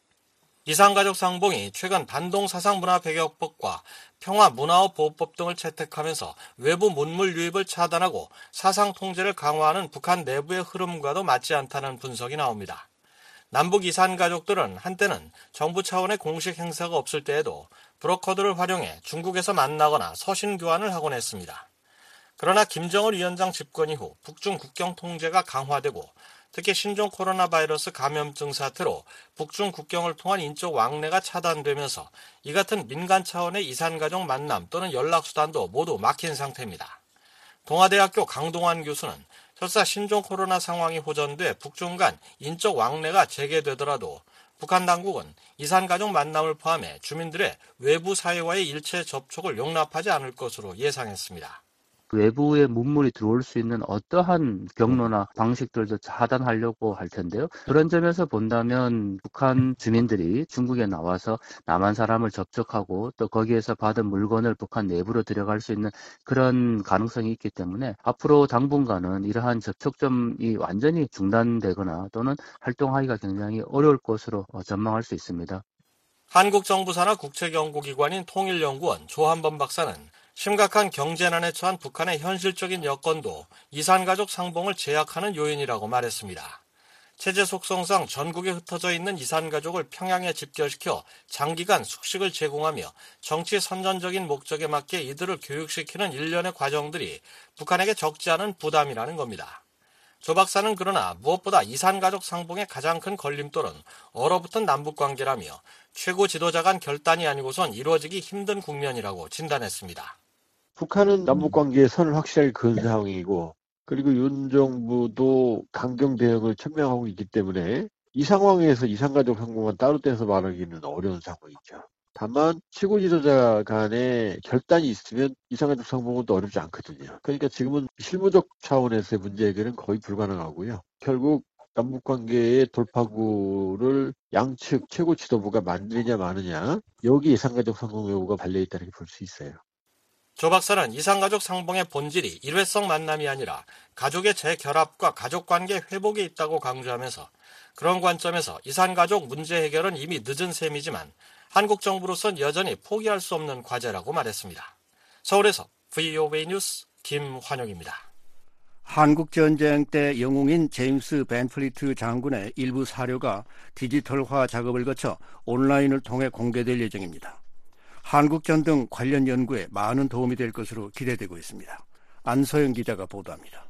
이산가족 상봉이 최근 반동 사상문화배격법과 평화문화보호법 등을 채택하면서 외부 문물 유입을 차단하고 사상 통제를 강화하는 북한 내부의 흐름과도 맞지 않다는 분석이 나옵니다. 남북 이산 가족들은 한때는 정부 차원의 공식 행사가 없을 때에도 브로커들을 활용해 중국에서 만나거나 서신 교환을 하곤 했습니다. 그러나 김정은 위원장 집권 이후 북중 국경 통제가 강화되고 특히 신종 코로나 바이러스 감염증 사태로 북중 국경을 통한 인적 왕래가 차단되면서 이 같은 민간 차원의 이산가족 만남 또는 연락수단도 모두 막힌 상태입니다. 동아대학교 강동환 교수는 설사 신종 코로나 상황이 호전돼 북중 간 인적 왕래가 재개되더라도 북한 당국은 이산가족 만남을 포함해 주민들의 외부 사회와의 일체 접촉을 용납하지 않을 것으로 예상했습니다. 외부의 문물이 들어올 수 있는 어떠한 경로나 방식들도 차단하려고 할 텐데요. 그런 점에서 본다면 북한 주민들이 중국에 나와서 남한 사람을 접촉하고 또 거기에서 받은 물건을 북한 내부로 들어갈 수 있는 그런 가능성이 있기 때문에 앞으로 당분간은 이러한 접촉점이 완전히 중단되거나 또는 활동하기가 굉장히 어려울 것으로 전망할 수 있습니다. 한국 정부 산하 국책연구기관인 통일연구원 조한범 박사는 심각한 경제난에 처한 북한의 현실적인 여건도 이산가족 상봉을 제약하는 요인이라고 말했습니다. 체제 속성상 전국에 흩어져 있는 이산가족을 평양에 집결시켜 장기간 숙식을 제공하며 정치 선전적인 목적에 맞게 이들을 교육시키는 일련의 과정들이 북한에게 적지 않은 부담이라는 겁니다. 조 박사는 그러나 무엇보다 이산가족 상봉의 가장 큰 걸림돌은 얼어붙은 남북관계라며 최고 지도자 간 결단이 아니고선 이루어지기 힘든 국면이라고 진단했습니다. 북한은 남북 관계에 선을 확실하게 그은 상황이고 그리고 윤 정부도 강경 대응을 천명하고 있기 때문에 이 상황에서 이산가족 상봉만 따로 떼서 말하기는 어려운 상황이죠. 다만 최고 지도자 간에 결단이 있으면 이산가족 상봉은 또 어렵지 않거든요. 그러니까 지금은 실무적 차원에서의 문제 해결은 거의 불가능하고요. 결국 남북 관계의 돌파구를 양측 최고 지도부가 만드냐 마느냐 여기 이산가족 상봉 여부가 달려 있다는 볼수 있어요. 조 박사는 이산가족 상봉의 본질이 일회성 만남이 아니라 가족의 재결합과 가족관계 회복에 있다고 강조하면서 그런 관점에서 이산가족 문제 해결은 이미 늦은 셈이지만 한국 정부로선 여전히 포기할 수 없는 과제라고 말했습니다. 서울에서 VOA 뉴스 김환영입니다. 한국전쟁 때 영웅인 제임스 벤플리트 장군의 일부 사료가 디지털화 작업을 거쳐 온라인을 통해 공개될 예정입니다. 한국전 등 관련 연구에 많은 도움이 될 것으로 기대되고 있습니다. 안서영 기자가 보도합니다.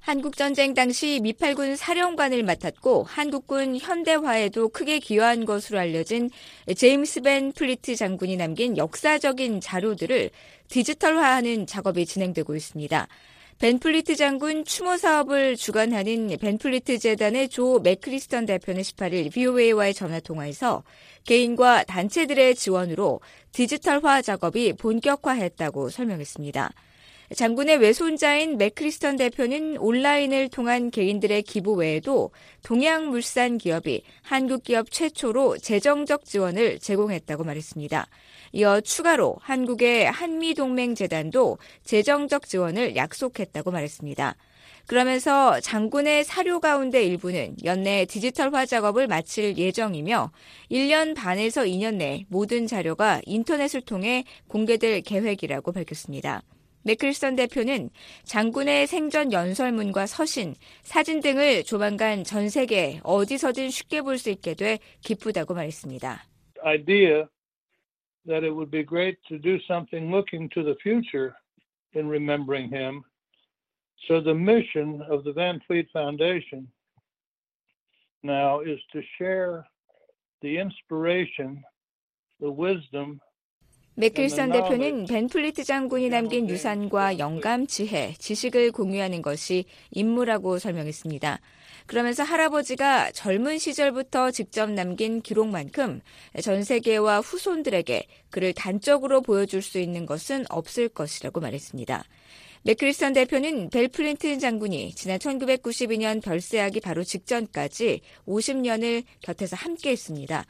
한국전쟁 당시 미팔군 사령관을 맡았고 한국군 현대화에도 크게 기여한 것으로 알려진 제임스 벤플리트 장군이 남긴 역사적인 자료들을 디지털화하는 작업이 진행되고 있습니다. 벤플리트 장군 추모 사업을 주관하는 벤플리트 재단의 조 맥크리스턴 대표는 18일 VOA와의 전화 통화에서 개인과 단체들의 지원으로 디지털화 작업이 본격화했다고 설명했습니다. 장군의 외손자인 맥크리스턴 대표는 온라인을 통한 개인들의 기부 외에도 동양물산 기업이 한국 기업 최초로 재정적 지원을 제공했다고 말했습니다. 이어 추가로 한국의 한미동맹재단도 재정적 지원을 약속했다고 말했습니다. 그러면서 장군의 사료 가운데 일부는 연내 디지털화 작업을 마칠 예정이며 1년 반에서 2년 내 모든 자료가 인터넷을 통해 공개될 계획이라고 밝혔습니다. 맥클선 대표는 장군의 생전 연설문과 서신, 사진 등을 조만간 전 세계 어디서든 쉽게 볼 수 있게 돼 기쁘다고 말했습니다. idea that it would be great to do something looking to the future in remembering him. So the mission of the Van Fleet Foundation now is to share the inspiration, the wisdom, 맥클선 대표는 벤플리트 장군이 남긴 유산과 영감, 지혜, 지식을 공유하는 것이 임무라고 설명했습니다. 그러면서 할아버지가 젊은 시절부터 직접 남긴 기록만큼 전 세계와 후손들에게 그를 단적으로 보여줄 수 있는 것은 없을 것이라고 말했습니다. 맥크리스턴 대표는 벨 플린튼 장군이 지난 1992년 별세하기 바로 직전까지 50년을 곁에서 함께했습니다.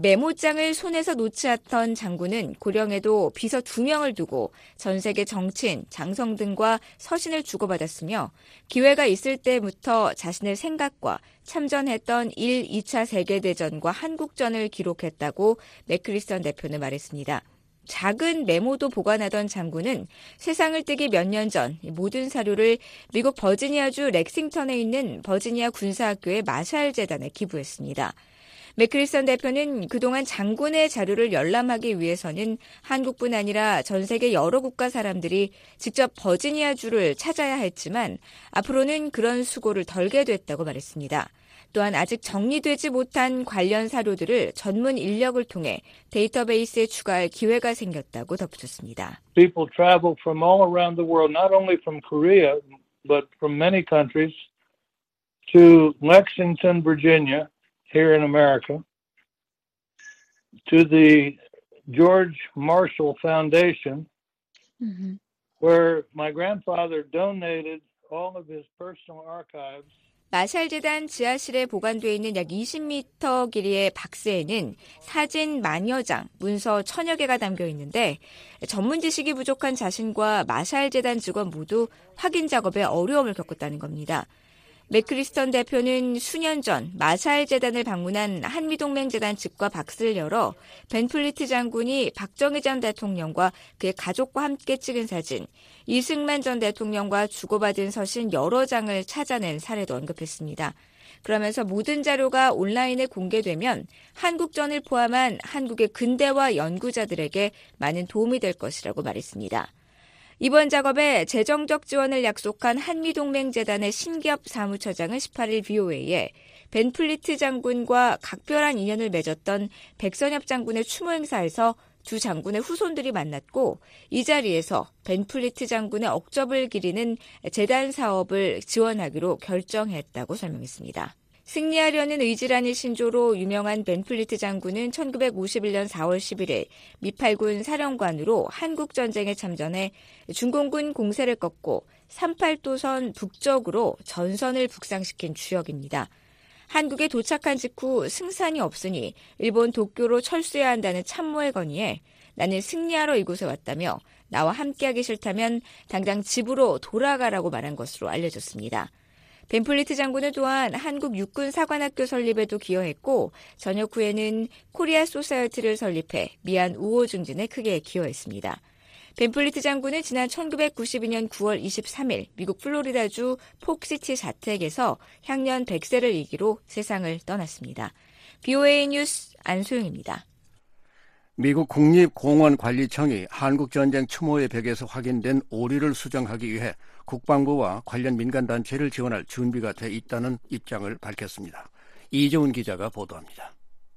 메모장을 손에서 놓지 않던 장군은 고령에도 비서 두 명을 두고 전 세계 정치인, 장성 등과 서신을 주고받았으며 기회가 있을 때부터 자신의 생각과 참전했던 1, 2차 세계대전과 한국전을 기록했다고 맥크리스턴 대표는 말했습니다. 작은 메모도 보관하던 장군은 세상을 뜨기 몇 년 전 모든 사료를 미국 버지니아주 렉싱턴에 있는 버지니아 군사학교의 마샬 재단에 기부했습니다. 맥크리선 대표는 그동안 장군의 자료를 열람하기 위해서는 한국뿐 아니라 전 세계 여러 국가 사람들이 직접 버지니아주를 찾아야 했지만 앞으로는 그런 수고를 덜게 됐다고 말했습니다. 또한 아직 정리되지 못한 관련 사료들을 전문 인력을 통해 데이터베이스에 추가할 기회가 생겼다고 덧붙였습니다. Here in America, to the George Marshall Foundation, mm-hmm. where my grandfather donated all of his personal archives. 마샬 재단 지하실에 보관되어 있는 약 20m 길이의 박스에는 사진 만여 장, 문서 천여 개가 담겨 있는데 전문 지식이 부족한 자신과 마샬 재단 직원 모두 확인 작업에 어려움을 겪었다는 겁니다. 맥크리스턴 대표는 수년 전 마샬 재단을 방문한 한미동맹 재단 측과 박스를 열어 벤플리트 장군이 박정희 전 대통령과 그의 가족과 함께 찍은 사진, 이승만 전 대통령과 주고받은 서신 여러 장을 찾아낸 사례도 언급했습니다. 그러면서 모든 자료가 온라인에 공개되면 한국전을 포함한 한국의 근대화 연구자들에게 많은 도움이 될 것이라고 말했습니다. 이번 작업에 재정적 지원을 약속한 한미동맹재단의 신기업 사무처장은 18일 VOA에 벤플리트 장군과 각별한 인연을 맺었던 백선엽 장군의 추모 행사에서 두 장군의 후손들이 만났고 이 자리에서 벤플리트 장군의 업적을 기리는 재단 사업을 지원하기로 결정했다고 설명했습니다. 승리하려는 의지라는 신조로 유명한 벤플리트 장군은 1951년 4월 11일 미팔군 사령관으로 한국전쟁에 참전해 중공군 공세를 꺾고 38도선 북쪽으로 전선을 북상시킨 주역입니다. 한국에 도착한 직후 승산이 없으니 일본 도쿄로 철수해야 한다는 참모의 건의에 나는 승리하러 이곳에 왔다며 나와 함께하기 싫다면 당장 집으로 돌아가라고 말한 것으로 알려졌습니다. 벤플리트 장군은 또한 한국 육군 사관학교 설립에도 기여했고 전역 후에는 코리아 소사이어티를 설립해 미한 우호 증진에 크게 기여했습니다. 벤플리트 장군은 지난 1992년 9월 23일 미국 플로리다주 폭시티 자택에서 향년 100세를 일기로 세상을 떠났습니다. VOA 뉴스 안소영입니다. 미국 국립공원관리청이 한국전쟁 추모의 벽에서 확인된 오류를 수정하기 위해 국방부와 관련 민간단체를 지원할 준비가 돼 있다는 입장을 밝혔습니다. 이재훈 기자가 보도합니다.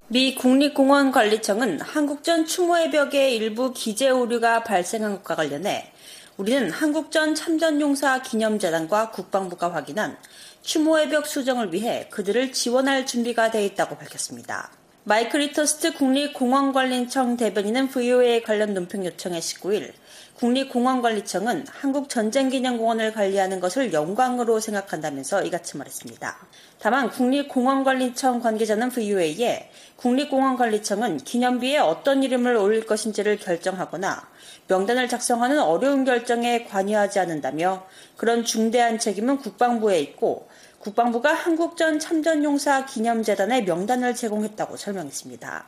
미 국립공원관리청은 한국전 추모의 벽에 일부 기재 오류가 발생한 것과 관련해 우리는 한국전 참전용사 기념재단과 국방부가 확인한 추모의 벽 수정을 위해 그들을 지원할 준비가 돼 있다고 밝혔습니다. 마이클 리터스트 국립공원관리청 대변인은 VOA 관련 논평 요청에 19일 국립공원관리청은 한국전쟁기념공원을 관리하는 것을 영광으로 생각한다면서 이같이 말했습니다. 다만 국립공원관리청 관계자는 VOA에 국립공원관리청은 기념비에 어떤 이름을 올릴 것인지를 결정하거나 명단을 작성하는 어려운 결정에 관여하지 않는다며 그런 중대한 책임은 국방부에 있고 국방부가 한국전 참전용사 기념재단의 명단을 제공했다고 설명했습니다.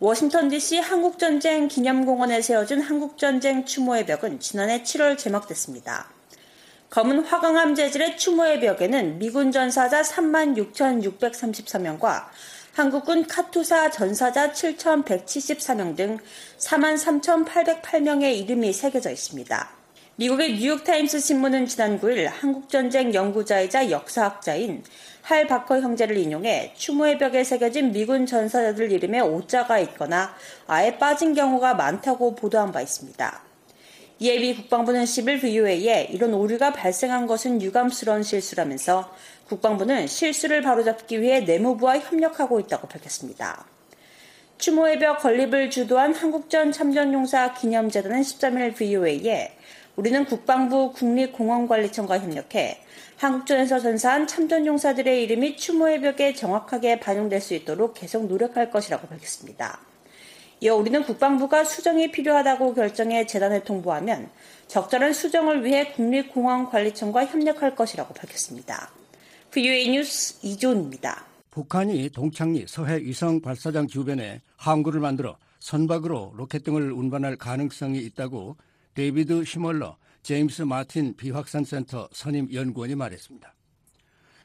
워싱턴 DC 한국전쟁 기념공원에 세워진 한국전쟁 추모의 벽은 지난해 7월 제막됐습니다. 검은 화강암 재질의 추모의 벽에는 미군 전사자 36,634명과 한국군 카투사 전사자 7,174명 등 43,808명의 이름이 새겨져 있습니다. 미국의 뉴욕타임스 신문은 지난 9일 한국전쟁 연구자이자 역사학자인 할 바커 형제를 인용해 추모의 벽에 새겨진 미군 전사자들 이름에 오자가 있거나 아예 빠진 경우가 많다고 보도한 바 있습니다. 이에 미 국방부는 10일 VOA에 이런 오류가 발생한 것은 유감스러운 실수라면서 국방부는 실수를 바로잡기 위해 내무부와 협력하고 있다고 밝혔습니다. 추모의 벽 건립을 주도한 한국전 참전용사 기념재단은 13일 VOA에 우리는 국방부 국립공원관리청과 협력해 한국전에서 전사한 참전용사들의 이름이 추모의 벽에 정확하게 반영될 수 있도록 계속 노력할 것이라고 밝혔습니다. 이어 우리는 국방부가 수정이 필요하다고 결정해 재단에 통보하면 적절한 수정을 위해 국립공원관리청과 협력할 것이라고 밝혔습니다. VOA 뉴스 이존입니다. 북한이 동창리 서해 위성 발사장 주변에 항구를 만들어 선박으로 로켓 등을 운반할 가능성이 있다고 데이비드 시멀러 제임스 마틴 비확산센터 선임 연구원이 말했습니다.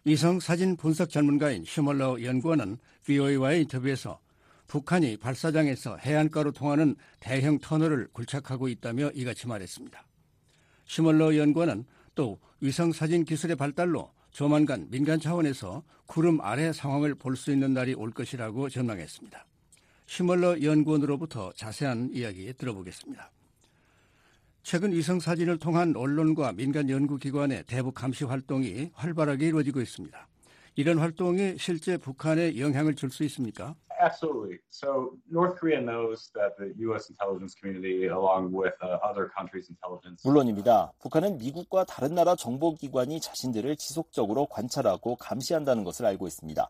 위성 사진 분석 전문가인 시멀러 연구원은 VOA와의 인터뷰에서 북한이 발사장에서 해안가로 통하는 대형 터널을 굴착하고 있다며 이같이 말했습니다. 시멀러 연구원은 또 위성 사진 기술의 발달로 조만간 민간 차원에서 구름 아래 상황을 볼 수 있는 날이 올 것이라고 전망했습니다. 시멀러 연구원으로부터 자세한 이야기 들어보겠습니다. 최근 위성 사진을 통한 언론과 민간 연구기관의 대북 감시 활동이 활발하게 이루어지고 있습니다. 이런 활동이 실제 북한에 영향을 줄 수 있습니까? Absolutely. So North Korea knows that the U.S. intelligence community, along with uh, other countries' intelligence, 물론입니다. 북한은 미국과 다른 나라 정보기관이 자신들을 지속적으로 관찰하고 감시한다는 것을 알고 있습니다.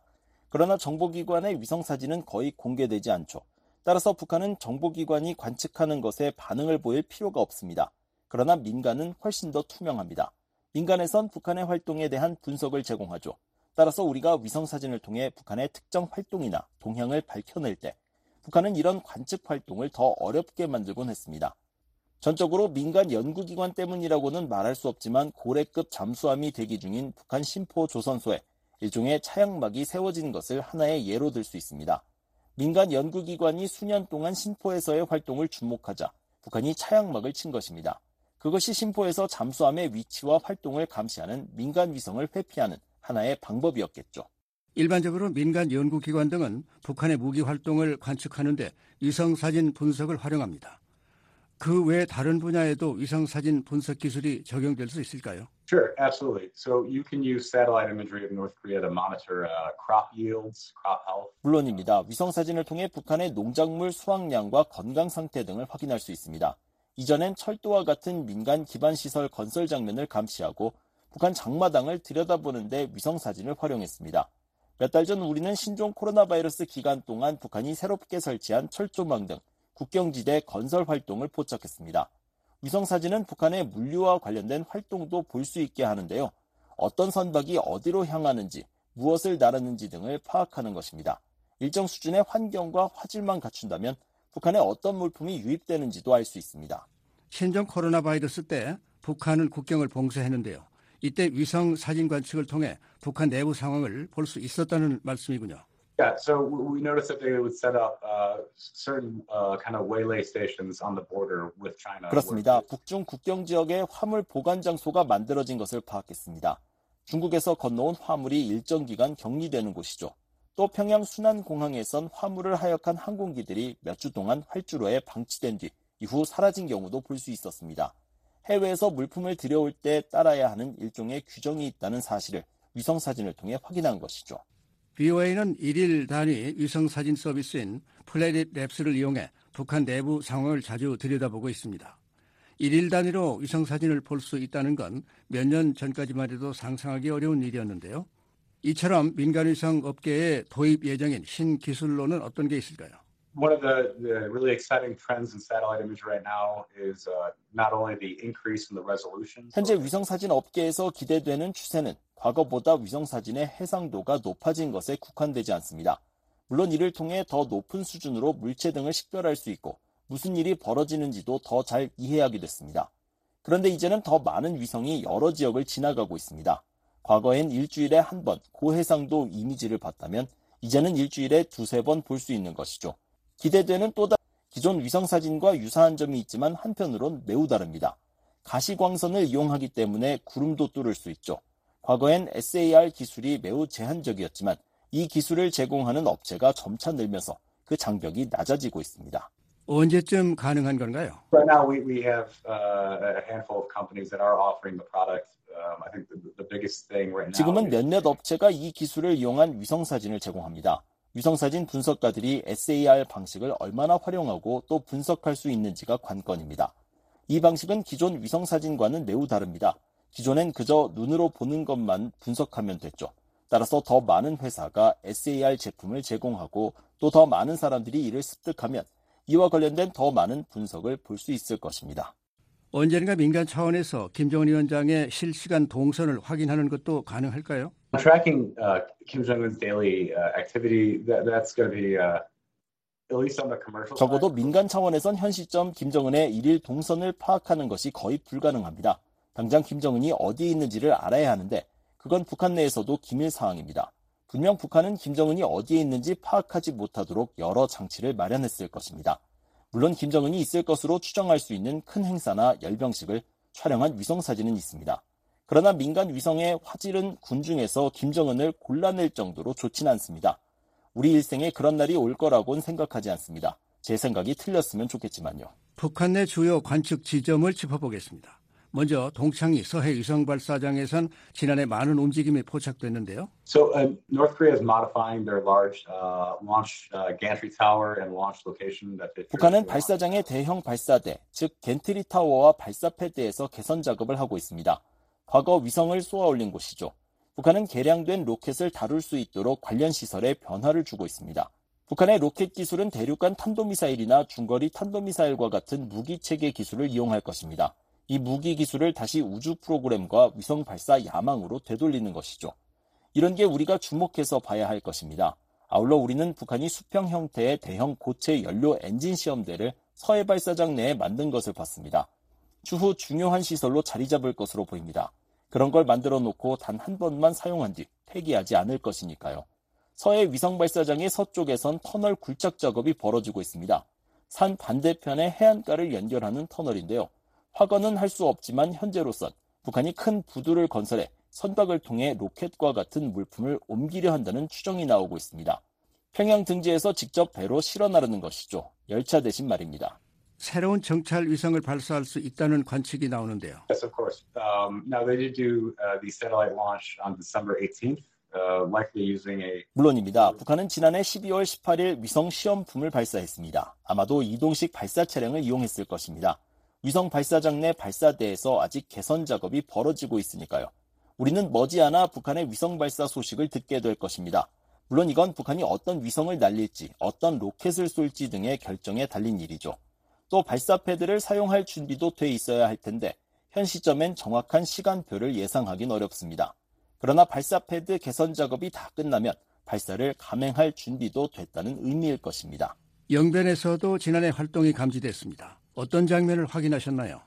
그러나 정보기관의 위성 사진은 거의 공개되지 않죠. 따라서 북한은 정보기관이 관측하는 것에 반응을 보일 필요가 없습니다. 그러나 민간은 훨씬 더 투명합니다. 민간에선 북한의 활동에 대한 분석을 제공하죠. 따라서 우리가 위성사진을 통해 북한의 특정 활동이나 동향을 밝혀낼 때 북한은 이런 관측 활동을 더 어렵게 만들곤 했습니다. 전적으로 민간 연구기관 때문이라고는 말할 수 없지만 고래급 잠수함이 대기 중인 북한 심포 조선소에 일종의 차양막이 세워진 것을 하나의 예로 들 수 있습니다. 민간 연구기관이 수년 동안 심포에서의 활동을 주목하자 북한이 차양막을 친 것입니다. 그것이 심포에서 잠수함의 위치와 활동을 감시하는 민간 위성을 회피하는 하나의 방법이었겠죠. 일반적으로 민간 연구기관 등은 북한의 무기 활동을 관측하는데 위성사진 분석을 활용합니다. 그 외 다른 분야에도 위성사진 분석 기술이 적용될 수 있을까요? Sure, absolutely. So you can use satellite imagery of North Korea to monitor uh, crop yields, crop health. 물론입니다. 위성 사진을 통해 북한의 농작물 수확량과 건강 상태 등을 확인할 수 있습니다. 이전엔 철도와 같은 민간 기반 시설 건설 장면을 감시하고 북한 장마당을 들여다보는데 위성 사진을 활용했습니다. 몇 달 전 우리는 신종 코로나 바이러스 기간 동안 북한이 새롭게 설치한 철조망 등 국경지대 건설 활동을 포착했습니다. 위성 사진은 북한의 물류와 관련된 활동도 볼 수 있게 하는데요. 어떤 선박이 어디로 향하는지, 무엇을 나르는지 등을 파악하는 것입니다. 일정 수준의 환경과 화질만 갖춘다면 북한에 어떤 물품이 유입되는지도 알 수 있습니다. 신종 코로나 바이러스 때 북한은 국경을 봉쇄했는데요. 이때 위성 사진 관측을 통해 북한 내부 상황을 볼 수 있었다는 말씀이군요. Yeah, so we noticed that they would set up uh, certain uh, kind of waylay stations on the border with China. 그렇습니다. 북중 국경 지역에 화물 보관 장소가 만들어진 것을 파악했습니다. 중국에서 건너온 화물이 일정 기간 격리되는 곳이죠. 또 평양 순안공항에선 화물을 하역한 항공기들이 몇 주 동안 활주로에 방치된 뒤 이후 사라진 경우도 볼 수 있었습니다. 해외에서 물품을 들여올 때 따라야 하는 일종의 규정이 있다는 사실을 위성 사진을 통해 확인한 것이죠. BOA는 일일 단위 위성 사진 서비스인 플래닛 랩스를 이용해 북한 내부 상황을 자주 들여다보고 있습니다. 일일 단위로 위성 사진을 볼 수 있다는 건 몇 년 전까지만 해도 상상하기 어려운 일이었는데요. 이처럼 민간 위성 업계에 도입 예정인 신기술로는 어떤 게 있을까요? One of the, the really exciting trends in satellite imagery right now is uh, not only the increase in the resolution. 현재 위성 사진 업계에서 기대되는 추세는 과거보다 위성 사진의 해상도가 높아진 것에 국한되지 않습니다. 물론 이를 통해 더 높은 수준으로 물체 등을 식별할 수 있고 무슨 일이 벌어지는지도 더 잘 이해하게 됐습니다. 그런데 이제는 더 많은 위성이 여러 지역을 지나가고 있습니다. 과거엔 일주일에 한 번 고해상도 이미지를 봤다면 이제는 일주일에 두세 번 볼 수 있는 것이죠. 기대되는 또 다른 기존 위성사진과 유사한 점이 있지만 한편으론 매우 다릅니다. 가시광선을 이용하기 때문에 구름도 뚫을 수 있죠. 과거엔 SAR 기술이 매우 제한적이었지만 이 기술을 제공하는 업체가 점차 늘면서 그 장벽이 낮아지고 있습니다. 언제쯤 가능한 건가요? Right now, we, we have uh, a handful of companies that are offering the product. Um, I think the, the biggest thing right now. 지금은 몇몇 업체가 이 기술을 이용한 위성 사진을 제공합니다. 위성사진 분석가들이 SAR 방식을 얼마나 활용하고 또 분석할 수 있는지가 관건입니다. 이 방식은 기존 위성사진과는 매우 다릅니다. 기존엔 그저 눈으로 보는 것만 분석하면 됐죠. 따라서 더 많은 회사가 SAR 제품을 제공하고 또 더 많은 사람들이 이를 습득하면 이와 관련된 더 많은 분석을 볼 수 있을 것입니다. 언젠가 민간 차원에서 김정은 위원장의 실시간 동선을 확인하는 것도 가능할까요? Tracking uh, Kim Jong Un's daily uh, activity that, that's going to be uh, at least on the commercial. 적어도 민간 차원에선 현 시점 김정은의 일일 동선을 파악하는 것이 거의 불가능합니다. 당장 김정은이 어디에 있는지를 알아야 하는데 그건 북한 내에서도 기밀 사항입니다. 분명 북한은 김정은이 어디에 있는지 파악하지 못하도록 여러 장치를 마련했을 것입니다. 물론 김정은이 있을 것으로 추정할 수 있는 큰 행사나 열병식을 촬영한 위성 사진은 있습니다. 그러나 민간 위성의 화질은 군중에서 김정은을 골라낼 정도로 좋진 않습니다. 우리 일생에 그런 날이 올 거라고는 생각하지 않습니다. 제 생각이 틀렸으면 좋겠지만요. 북한 내 주요 관측 지점을 짚어보겠습니다. 먼저 동창리 서해 위성 발사장에선 지난해 많은 움직임이 포착됐는데요. So uh, North Korea is modifying their large uh, launch uh, gantry tower and launch location that they. 북한은 발사장의 대형 발사대, 즉 겐트리 타워와 발사 패드에서 개선 작업을 하고 있습니다. 과거 위성을 쏘아 올린 곳이죠. 북한은 개량된 로켓을 다룰 수 있도록 관련 시설에 변화를 주고 있습니다. 북한의 로켓 기술은 대륙간 탄도미사일이나 중거리 탄도미사일과 같은 무기 체계 기술을 이용할 것입니다. 이 무기 기술을 다시 우주 프로그램과 위성 발사 야망으로 되돌리는 것이죠. 이런 게 우리가 주목해서 봐야 할 것입니다. 아울러 우리는 북한이 수평 형태의 대형 고체 연료 엔진 시험대를 서해 발사장 내에 만든 것을 봤습니다. 추후 중요한 시설로 자리 잡을 것으로 보입니다. 그런 걸 만들어 놓고 단 한 번만 사용한 뒤 폐기하지 않을 것이니까요. 서해 위성 발사장의 서쪽에선 터널 굴착 작업이 벌어지고 있습니다. 산 반대편의 해안가를 연결하는 터널인데요. 확언은 할 수 없지만 현재로선 북한이 큰 부두를 건설해 선박을 통해 로켓과 같은 물품을 옮기려 한다는 추정이 나오고 있습니다. 평양 등지에서 직접 배로 실어 나르는 것이죠. 열차 대신 말입니다. 새로운 정찰 위성을 발사할 수 있다는 관측이 나오는데요. Yes, of course. Um, now they did do uh, the satellite launch on December 18th, uh, likely using a. 물론입니다. 북한은 지난해 12월 18일 위성 시험품을 발사했습니다. 아마도 이동식 발사 차량을 이용했을 것입니다. 위성 발사장 내 발사대에서 아직 개선 작업이 벌어지고 있으니까요. 우리는 머지않아 북한의 위성 발사 소식을 듣게 될 것입니다. 물론 이건 북한이 어떤 위성을 날릴지, 어떤 로켓을 쏠지 등의 결정에 달린 일이죠. 또 발사 패드를 사용할 준비도 돼 있어야 할 텐데 현 시점엔 정확한 시간표를 예상하긴 어렵습니다. 그러나 발사 패드 개선 작업이 다 끝나면 발사를 감행할 준비도 됐다는 의미일 것입니다. 영변에서도 지난해 활동이 감지됐습니다. 어떤 장면을 확인하셨나요?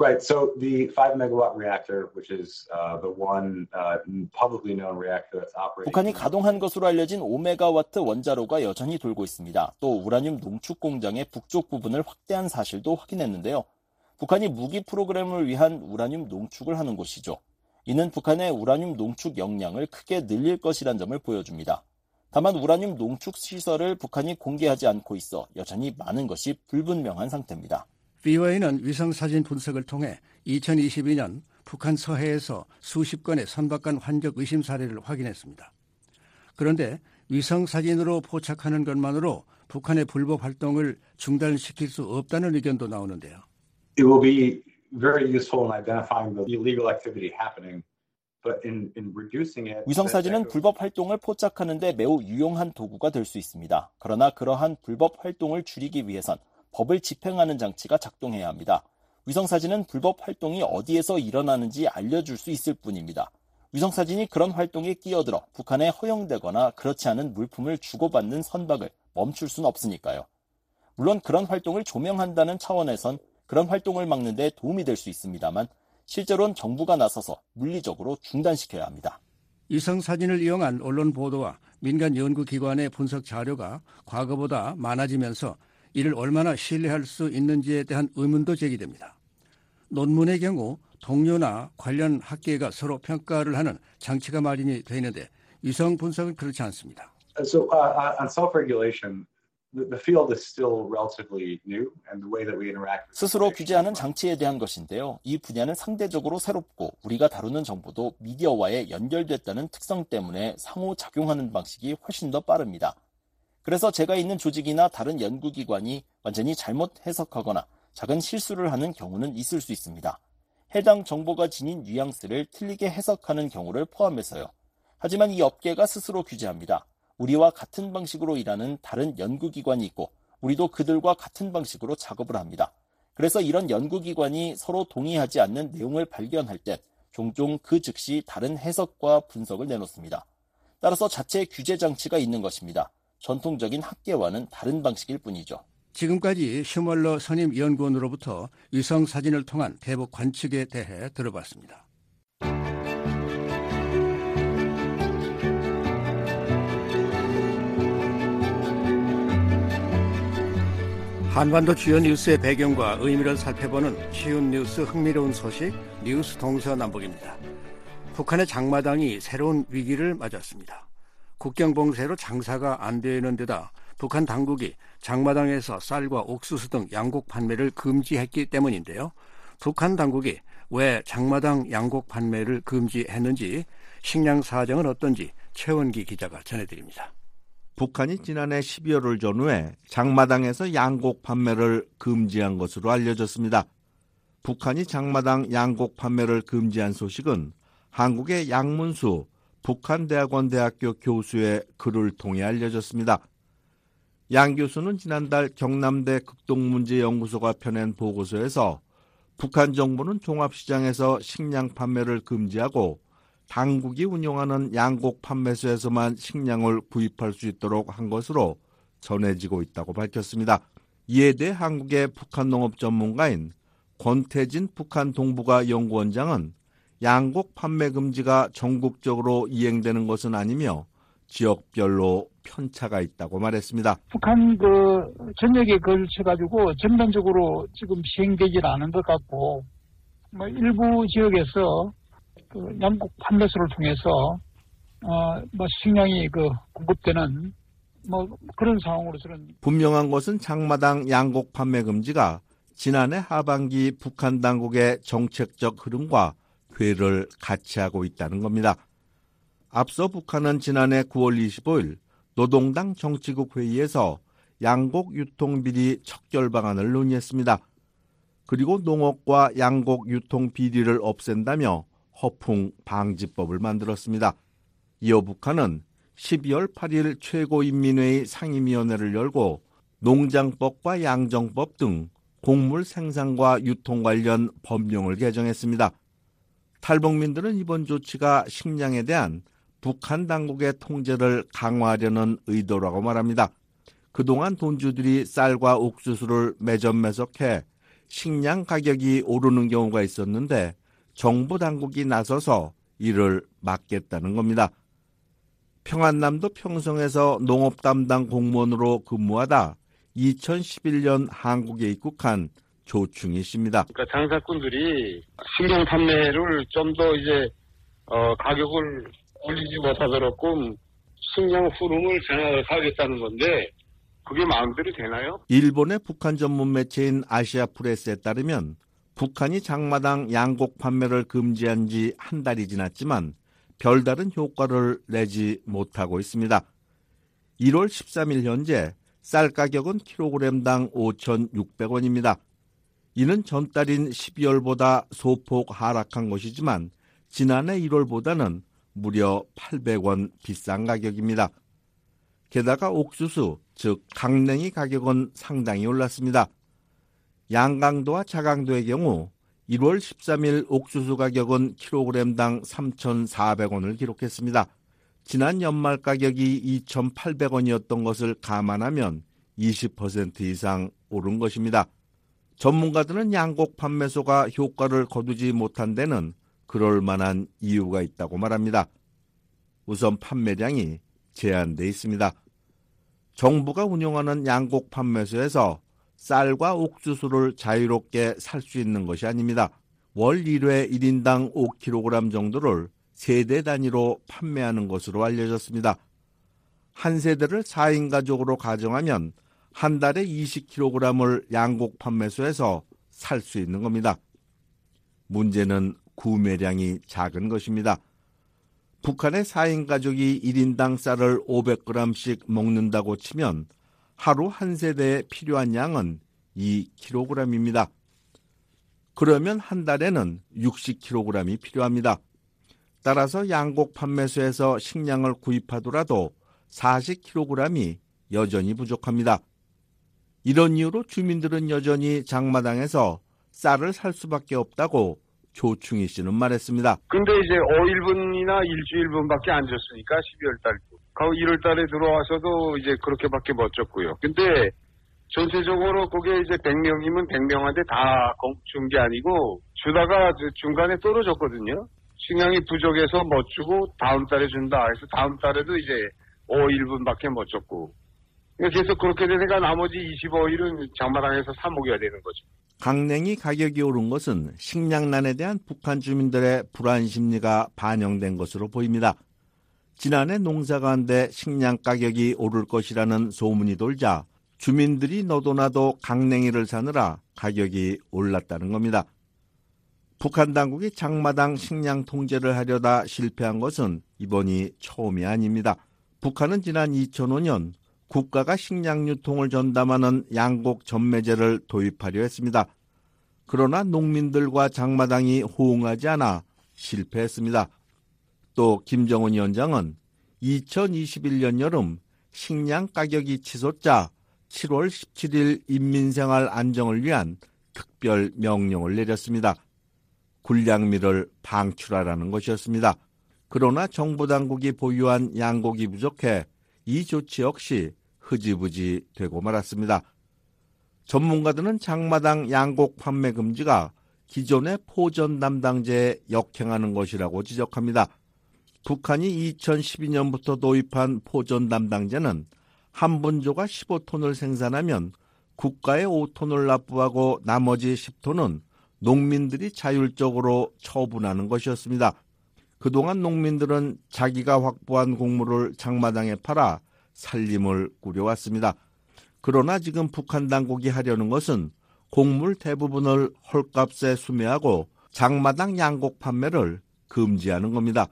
Right. So the five megawatt reactor, which is uh, the one uh, publicly known reactor that's operating. 북한이 가동한 것으로 알려진 5메가와트 원자로가 여전히 돌고 있습니다. 또 우라늄 농축 공장의 북쪽 부분을 확대한 사실도 확인했는데요. 북한이 무기 프로그램을 위한 우라늄 농축을 하는 곳이죠. 이는 북한의 우라늄 농축 역량을 크게 늘릴 것이란 점을 보여줍니다. 다만 우라늄 농축 시설을 북한이 공개하지 않고 있어 여전히 많은 것이 불분명한 상태입니다. VOA는 위성사진 분석을 통해 2022년 북한 서해에서 수십 건의 선박간 환적 의심 사례를 확인했습니다. 그런데 위성사진으로 포착하는 것만으로 북한의 불법 활동을 중단시킬 수 없다는 의견도 나오는데요. It will be very useful in identifying the illegal activity happening. But in, in reducing it, 위성 사진은 불법 활동을 포착하는데 매우 유용한 도구가 될 수 있습니다. 그러나 그러한 불법 활동을 줄이기 위해선 법을 집행하는 장치가 작동해야 합니다. 위성 사진은 불법 활동이 어디에서 일어나는지 알려줄 수 있을 뿐입니다. 위성 사진이 그런 활동에 끼어들어 북한에 허용되거나 그렇지 않은 물품을 주고받는 선박을 멈출 수는 없으니까요. 물론 그런 활동을 조명한다는 차원에선 그런 활동을 막는 데 도움이 될 수 있습니다만 실제로는 정부가 나서서 물리적으로 중단시켜야 합니다. 위성 사진을 이용한 언론 보도와 민간 연구기관의 분석 자료가 과거보다 많아지면서 이를 얼마나 신뢰할 수 있는지에 대한 의문도 제기됩니다. 논문의 경우 동료나 관련 학계가 서로 평가를 하는 장치가 마련이 되어 있는데 위성 분석은 그렇지 않습니다. So uh, on self-regulation, the, the field is still relatively new, and the way that we interact. with 스스로 규제하는 장치에 대한 것인데요. 이 분야는 상대적으로 새롭고 우리가 다루는 정보도 미디어와의 연결됐다는 특성 때문에 상호 작용하는 방식이 훨씬 더 빠릅니다. 그래서 제가 있는 조직이나 다른 연구기관이 완전히 잘못 해석하거나 작은 실수를 하는 경우는 있을 수 있습니다. 해당 정보가 지닌 뉘앙스를 틀리게 해석하는 경우를 포함해서요. 하지만 이 업계가 스스로 규제합니다. 우리와 같은 방식으로 일하는 다른 연구기관이 있고 우리도 그들과 같은 방식으로 작업을 합니다. 그래서 이런 연구기관이 서로 동의하지 않는 내용을 발견할 때 종종 그 즉시 다른 해석과 분석을 내놓습니다. 따라서 자체 규제 장치가 있는 것입니다. 전통적인 학계와는 다른 방식일 뿐이죠. 지금까지 슈멀러 선임 연구원으로부터 위성 사진을 통한 대북 관측에 대해 들어봤습니다. 한반도 주요 뉴스의 배경과 의미를 살펴보는 쉬운 뉴스 흥미로운 소식 뉴스 동서남북입니다. 북한의 장마당이 새로운 위기를 맞았습니다. 국경 봉쇄로 장사가 안 되는 데다 북한 당국이 장마당에서 쌀과 옥수수 등 양곡 판매를 금지했기 때문인데요. 북한 당국이 왜 장마당 양곡 판매를 금지했는지 식량 사정은 어떤지 최원기 기자가 전해드립니다. 북한이 지난해 12월을 전후해 장마당에서 양곡 판매를 금지한 것으로 알려졌습니다. 북한이 장마당 양곡 판매를 금지한 소식은 한국의 양문수 북한 대학원 대학교 교수의 글을 통해 알려졌습니다. 양 교수는 지난달 경남대 극동문제연구소가 펴낸 보고서에서 북한 정부는 종합시장에서 식량 판매를 금지하고 당국이 운영하는 양곡 판매소에서만 식량을 구입할 수 있도록 한 것으로 전해지고 있다고 밝혔습니다. 이에 대해 한국의 북한 농업 전문가인 권태진 북한 동북아 연구원장은 양곡 판매 금지가 전국적으로 이행되는 것은 아니며 지역별로 편차가 있다고 말했습니다. 북한 그 전역에 걸쳐 가지고 전반적으로 지금 시행되질 않은 것 같고 뭐 일부 지역에서 그 양국 판매소를 통해서 어뭐 식량이 그 공급되는 뭐 그런 상황으로 저는 분명한 것은 장마당 양곡 판매 금지가 지난해 하반기 북한 당국의 정책적 흐름과 괴를 같이 하고 있다는 겁니다. 앞서 북한은 지난해 9월 25일 노동당 정치국 회의에서 양곡 유통 비리 척결 방안을 논의했습니다. 그리고 농업과 양곡 유통 비리를 없앤다며 허풍 방지법을 만들었습니다. 이어 북한은 12월 8일 최고인민회의 상임위원회를 열고 농장법과 양정법 등 곡물 생산과 유통 관련 법령을 개정했습니다. 탈북민들은 이번 조치가 식량에 대한 북한 당국의 통제를 강화하려는 의도라고 말합니다. 그동안 돈주들이 쌀과 옥수수를 매점 매석해 식량 가격이 오르는 경우가 있었는데 정부 당국이 나서서 이를 막겠다는 겁니다. 평안남도 평성에서 농업 담당 공무원으로 근무하다 2011년 한국에 입국한 조충희 씨입니다. 그러니까 장사꾼들이 식량 판매를 좀 더 이제 어, 가격을 올리지 못하도록끔 식량 흐름을 장악하겠다는 건데 그게 마음대로 되나요? 일본의 북한 전문 매체인 아시아 프레스에 따르면 북한이 장마당 양곡 판매를 금지한 지 한 달이 지났지만 별다른 효과를 내지 못하고 있습니다. 1월 13일 현재 쌀 가격은 킬로그램당 5,600원입니다. 이는 전달인 12월보다 소폭 하락한 것이지만 지난해 1월보다는 무려 800원 비싼 가격입니다. 게다가 옥수수, 즉 강냉이 가격은 상당히 올랐습니다. 양강도와 자강도의 경우 1월 13일 옥수수 가격은 킬로그램당 3,400원을 기록했습니다. 지난 연말 가격이 2,800원이었던 것을 감안하면 20% 이상 오른 것입니다. 전문가들은 양곡 판매소가 효과를 거두지 못한 데는 그럴 만한 이유가 있다고 말합니다. 우선 판매량이 제한돼 있습니다. 정부가 운영하는 양곡 판매소에서 쌀과 옥수수를 자유롭게 살 수 있는 것이 아닙니다. 월 1회 1인당 5kg 정도를 세대 단위로 판매하는 것으로 알려졌습니다. 한 세대를 4인 가족으로 가정하면 한 달에 20kg을 양곡 판매소에서 살 수 있는 겁니다. 문제는 구매량이 작은 것입니다. 북한의 4인 가족이 1인당 쌀을 500g씩 먹는다고 치면 하루 한 세대에 필요한 양은 2kg입니다. 그러면 한 달에는 60kg이 필요합니다. 따라서 양곡 판매소에서 식량을 구입하더라도 40kg이 여전히 부족합니다. 이런 이유로 주민들은 여전히 장마당에서 쌀을 살 수밖에 없다고 조충희 씨는 말했습니다. 근데 이제 5일분이나 일주일분밖에 안 줬으니까 12월 달도. 1월 달에 들어와서도 이제 그렇게밖에 못 줬고요. 근데 전체적으로 그게 이제 100명이면 100명한테 다 준 게 아니고 주다가 중간에 떨어졌거든요. 식량이 부족해서 못 주고 다음 달에 준다 해서 다음 달에도 이제 5일분밖에 못 줬고 계속 그렇게 되니까 나머지 25일은 장마당에서 사 먹여야 되는 거죠. 강냉이 가격이 오른 것은 식량난에 대한 북한 주민들의 불안 심리가 반영된 것으로 보입니다. 지난해 농사가한데 식량 가격이 오를 것이라는 소문이 돌자 주민들이 너도나도 강냉이를 사느라 가격이 올랐다는 겁니다. 북한 당국이 장마당 식량 통제를 하려다 실패한 것은 이번이 처음이 아닙니다. 북한은 지난 2005년 국가가 식량 유통을 전담하는 양곡 전매제를 도입하려 했습니다. 그러나 농민들과 장마당이 호응하지 않아 실패했습니다. 또 김정은 위원장은 2021년 여름 식량 가격이 치솟자 7월 17일 인민생활 안정을 위한 특별 명령을 내렸습니다. 군량미를 방출하라는 것이었습니다. 그러나 정부 당국이 보유한 양곡이 부족해 이 조치 역시 흐지부지 되고 말았습니다. 전문가들은 장마당 양곡 판매 금지가 기존의 포전 담당제에 역행하는 것이라고 지적합니다. 북한이 2012년부터 도입한 포전 담당제는 한 분조가 15톤을 생산하면 국가에 5톤을 납부하고 나머지 10톤은 농민들이 자율적으로 처분하는 것이었습니다. 그동안 농민들은 자기가 확보한 곡물을 장마당에 팔아 살림을 꾸려왔습니다. 그러나 지금 북한 당국이 하려는 것은 곡물 대부분을 헐값에 수매하고 장마당 양곡 판매를 금지하는 겁니다.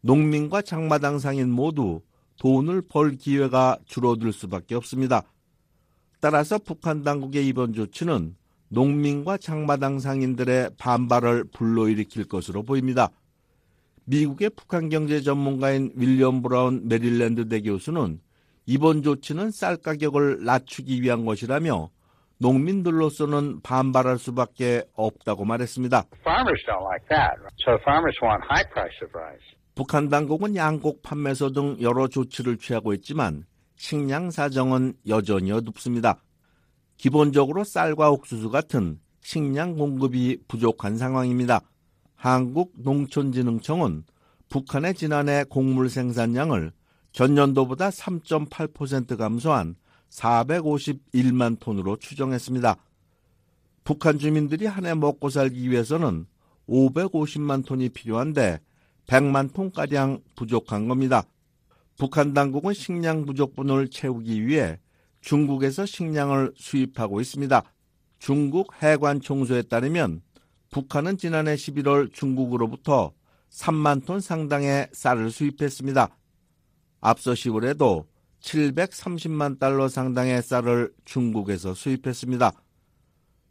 농민과 장마당 상인 모두 돈을 벌 기회가 줄어들 수밖에 없습니다. 따라서 북한 당국의 이번 조치는 농민과 장마당 상인들의 반발을 불러일으킬 것으로 보입니다. 미국의 북한 경제 전문가인 윌리엄 브라운 메릴랜드 대 교수는 이번 조치는 쌀 가격을 낮추기 위한 것이라며 농민들로서는 반발할 수밖에 없다고 말했습니다. 북한 당국은 양곡 판매소 등 여러 조치를 취하고 있지만 식량 사정은 여전히 어둡습니다. 기본적으로 쌀과 옥수수 같은 식량 공급이 부족한 상황입니다. 한국농촌진흥청은 북한의 지난해 곡물 생산량을 전년도보다 3.8% 감소한 451만 톤으로 추정했습니다. 북한 주민들이 한 해 먹고 살기 위해서는 550만 톤이 필요한데 100만 톤가량 부족한 겁니다. 북한 당국은 식량 부족분을 채우기 위해 중국에서 식량을 수입하고 있습니다. 중국 해관 총소에 따르면 북한은 지난해 11월 중국으로부터 3만 톤 상당의 쌀을 수입했습니다. 앞서 10월에도 730만 달러 상당의 쌀을 중국에서 수입했습니다.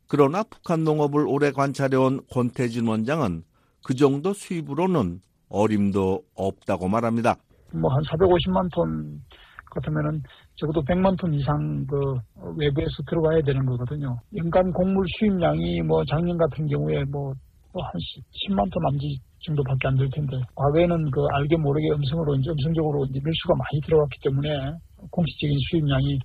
그러나 북한 농업을 오래 관찰해온 권태진 원장은 그 정도 수입으로는 어림도 없다고 말합니다. 뭐 한 450만 톤 같으면은 적어도 100만 톤 이상 그 외부에서 들어가야 되는 거거든요. 연간 곡물 수입량이 뭐 작년 같은 경우에 뭐 한 10만 톤 남짓 정도밖에 안 될 텐데 과거에는 그 알게 모르게 음성으로 이제 음성적으로 이제 밀수가 많이 들어갔기 때문에 공식적인 수입량이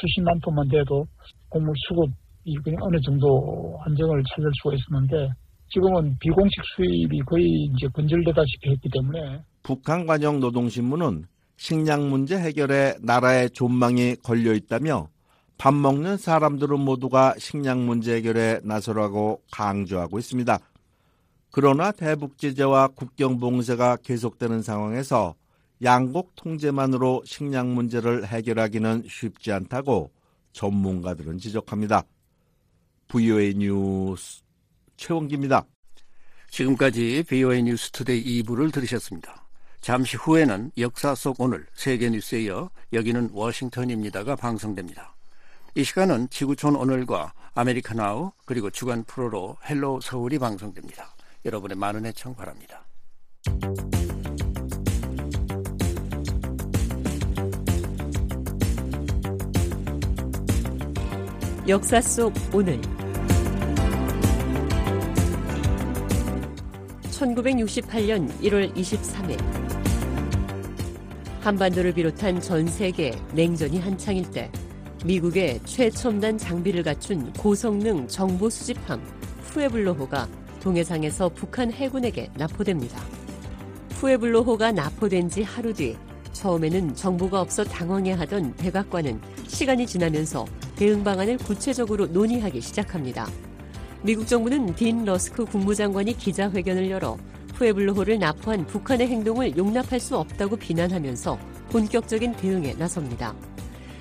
수십만 톤만 돼도 곡물 수급이 그냥 어느 정도 안정을 찾을 수가 있었는데 지금은 비공식 수입이 거의 이제 근절되다시피 했기 때문에 북한 관영 노동신문은 식량 문제 해결에 나라의 존망이 걸려 있다며 밥 먹는 사람들은 모두가 식량 문제 해결에 나서라고 강조하고 있습니다. 그러나 대북 제재와 국경 봉쇄가 계속되는 상황에서 양곡 통제만으로 식량 문제를 해결하기는 쉽지 않다고 전문가들은 지적합니다. VOA 뉴스 최원기입니다. 지금까지 VOA 뉴스 투데이 2부를 들으셨습니다. 잠시 후에는 역사 속 오늘 세계 뉴스에 이어 여기는 워싱턴입니다가 방송됩니다. 이 시간은 지구촌 오늘과 아메리카나우 그리고 주간 프로로 헬로 서울이 방송됩니다. 여러분의 많은 애청 바랍니다. 역사 속 오늘 1968년 1월 23일 한반도를 비롯한 전 세계 냉전이 한창일 때 미국의 최첨단 장비를 갖춘 고성능 정보 수집함 푸에블로호가 동해상에서 북한 해군에게 나포됩니다. 푸에블로호가 나포된 지 하루 뒤 처음에는 정보가 없어 당황해하던 백악관은 시간이 지나면서 대응 방안을 구체적으로 논의하기 시작합니다. 미국 정부는 딘 러스크 국무장관이 기자회견을 열어 푸에블로호를 나포한 북한의 행동을 용납할 수 없다고 비난하면서 본격적인 대응에 나섭니다.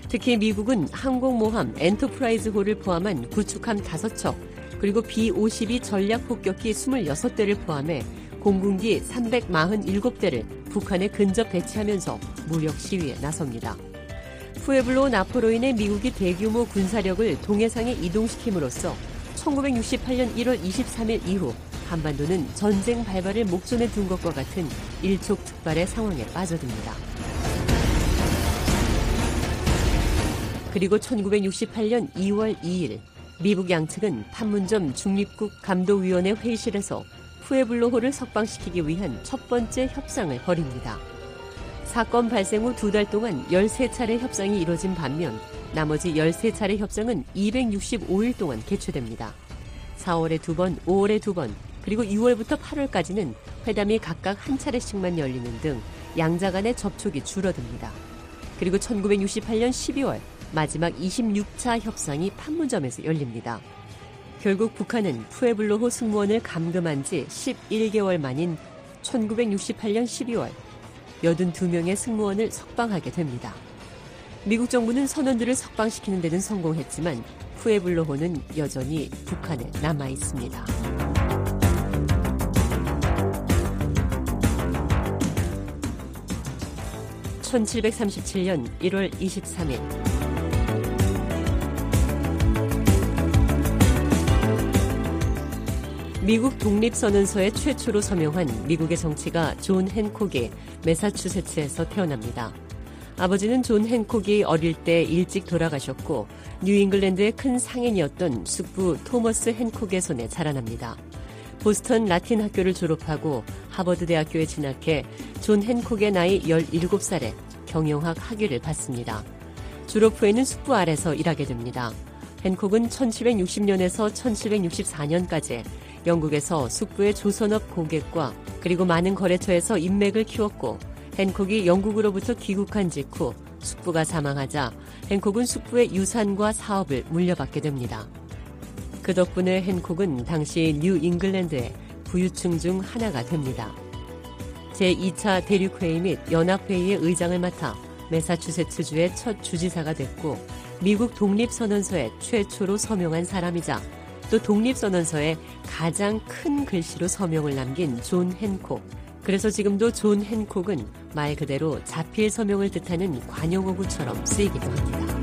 특히 미국은 항공모함 엔터프라이즈호를 포함한 구축함 5척, 그리고 B-52 전략 폭격기 26대를 포함해 공군기 347대를 북한에 근접 배치하면서 무력 시위에 나섭니다. 푸에블로 나포로 인해 미국이 대규모 군사력을 동해상에 이동시킴으로써 1968년 1월 23일 이후 한반도는 전쟁 발발을 목전에 둔 것과 같은 일촉즉발의 상황에 빠져듭니다. 그리고 1968년 2월 2일 미국 양측은 판문점 중립국 감독위원회 회의실에서 푸에블로호를 석방시키기 위한 첫 번째 협상을 벌입니다. 사건 발생 후 두 달 동안 13차례 협상이 이뤄진 반면 나머지 13차례 협상은 265일 동안 개최됩니다. 4월에 두 번, 5월에 두 번, 그리고 6월부터 8월까지는 회담이 각각 한 차례씩만 열리는 등 양자 간의 접촉이 줄어듭니다. 그리고 1968년 12월 마지막 26차 협상이 판문점에서 열립니다. 결국 북한은 푸에블로호 승무원을 감금한 지 11개월 만인 1968년 12월 82명의 승무원을 석방하게 됩니다. 미국 정부는 선원들을 석방시키는 데는 성공했지만 푸에블로호는 여전히 북한에 남아 있습니다. (1737년 1월 23일) 미국 독립선언서에 최초로 서명한 미국의 정치가 존 헨콕이 매사추세츠에서 태어납니다. 아버지는 존 헨콕이 어릴 때 일찍 돌아가셨고 뉴잉글랜드의 큰 상인이었던 숙부 토머스 헨콕의 손에 자라납니다. 보스턴 라틴 학교를 졸업하고 하버드 대학교에 진학해 존 헨콕의 나이 17살에 경영학 학위를 받습니다. 졸업 후에는 숙부 아래서 일하게 됩니다. 헨콕은 1760년에서 1764년까지 영국에서 숙부의 조선업 고객과 그리고 많은 거래처에서 인맥을 키웠고 헨콕이 영국으로부터 귀국한 직후 숙부가 사망하자 헨콕은 숙부의 유산과 사업을 물려받게 됩니다. 그 덕분에 헨콕은 당시 뉴 잉글랜드의 부유층 중 하나가 됩니다. 제2차 대륙회의 및 연합회의의 의장을 맡아 매사추세츠주의 첫 주지사가 됐고 미국 독립선언서에 최초로 서명한 사람이자 또 독립선언서에 가장 큰 글씨로 서명을 남긴 존 헨콕. 그래서 지금도 존 헨콕은 말 그대로 자필 서명을 뜻하는 관용어구처럼 쓰이기도 합니다.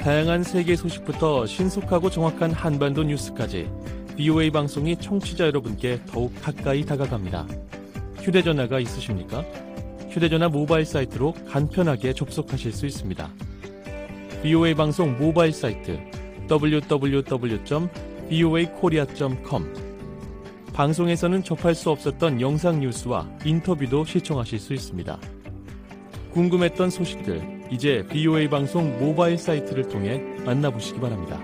다양한 세계 소식부터 신속하고 정확한 한반도 뉴스까지 BOA 방송이 청취자 여러분께 더욱 가까이 다가갑니다. 휴대전화가 있으십니까? 휴대전화 모바일 사이트로 간편하게 접속하실 수 있습니다. BOA 방송 모바일 사이트 www.boakorea.com 방송에서는 접할 수 없었던 영상 뉴스와 인터뷰도 시청하실 수 있습니다. 궁금했던 소식들 이제 BOA 방송 모바일 사이트를 통해 만나보시기 바랍니다.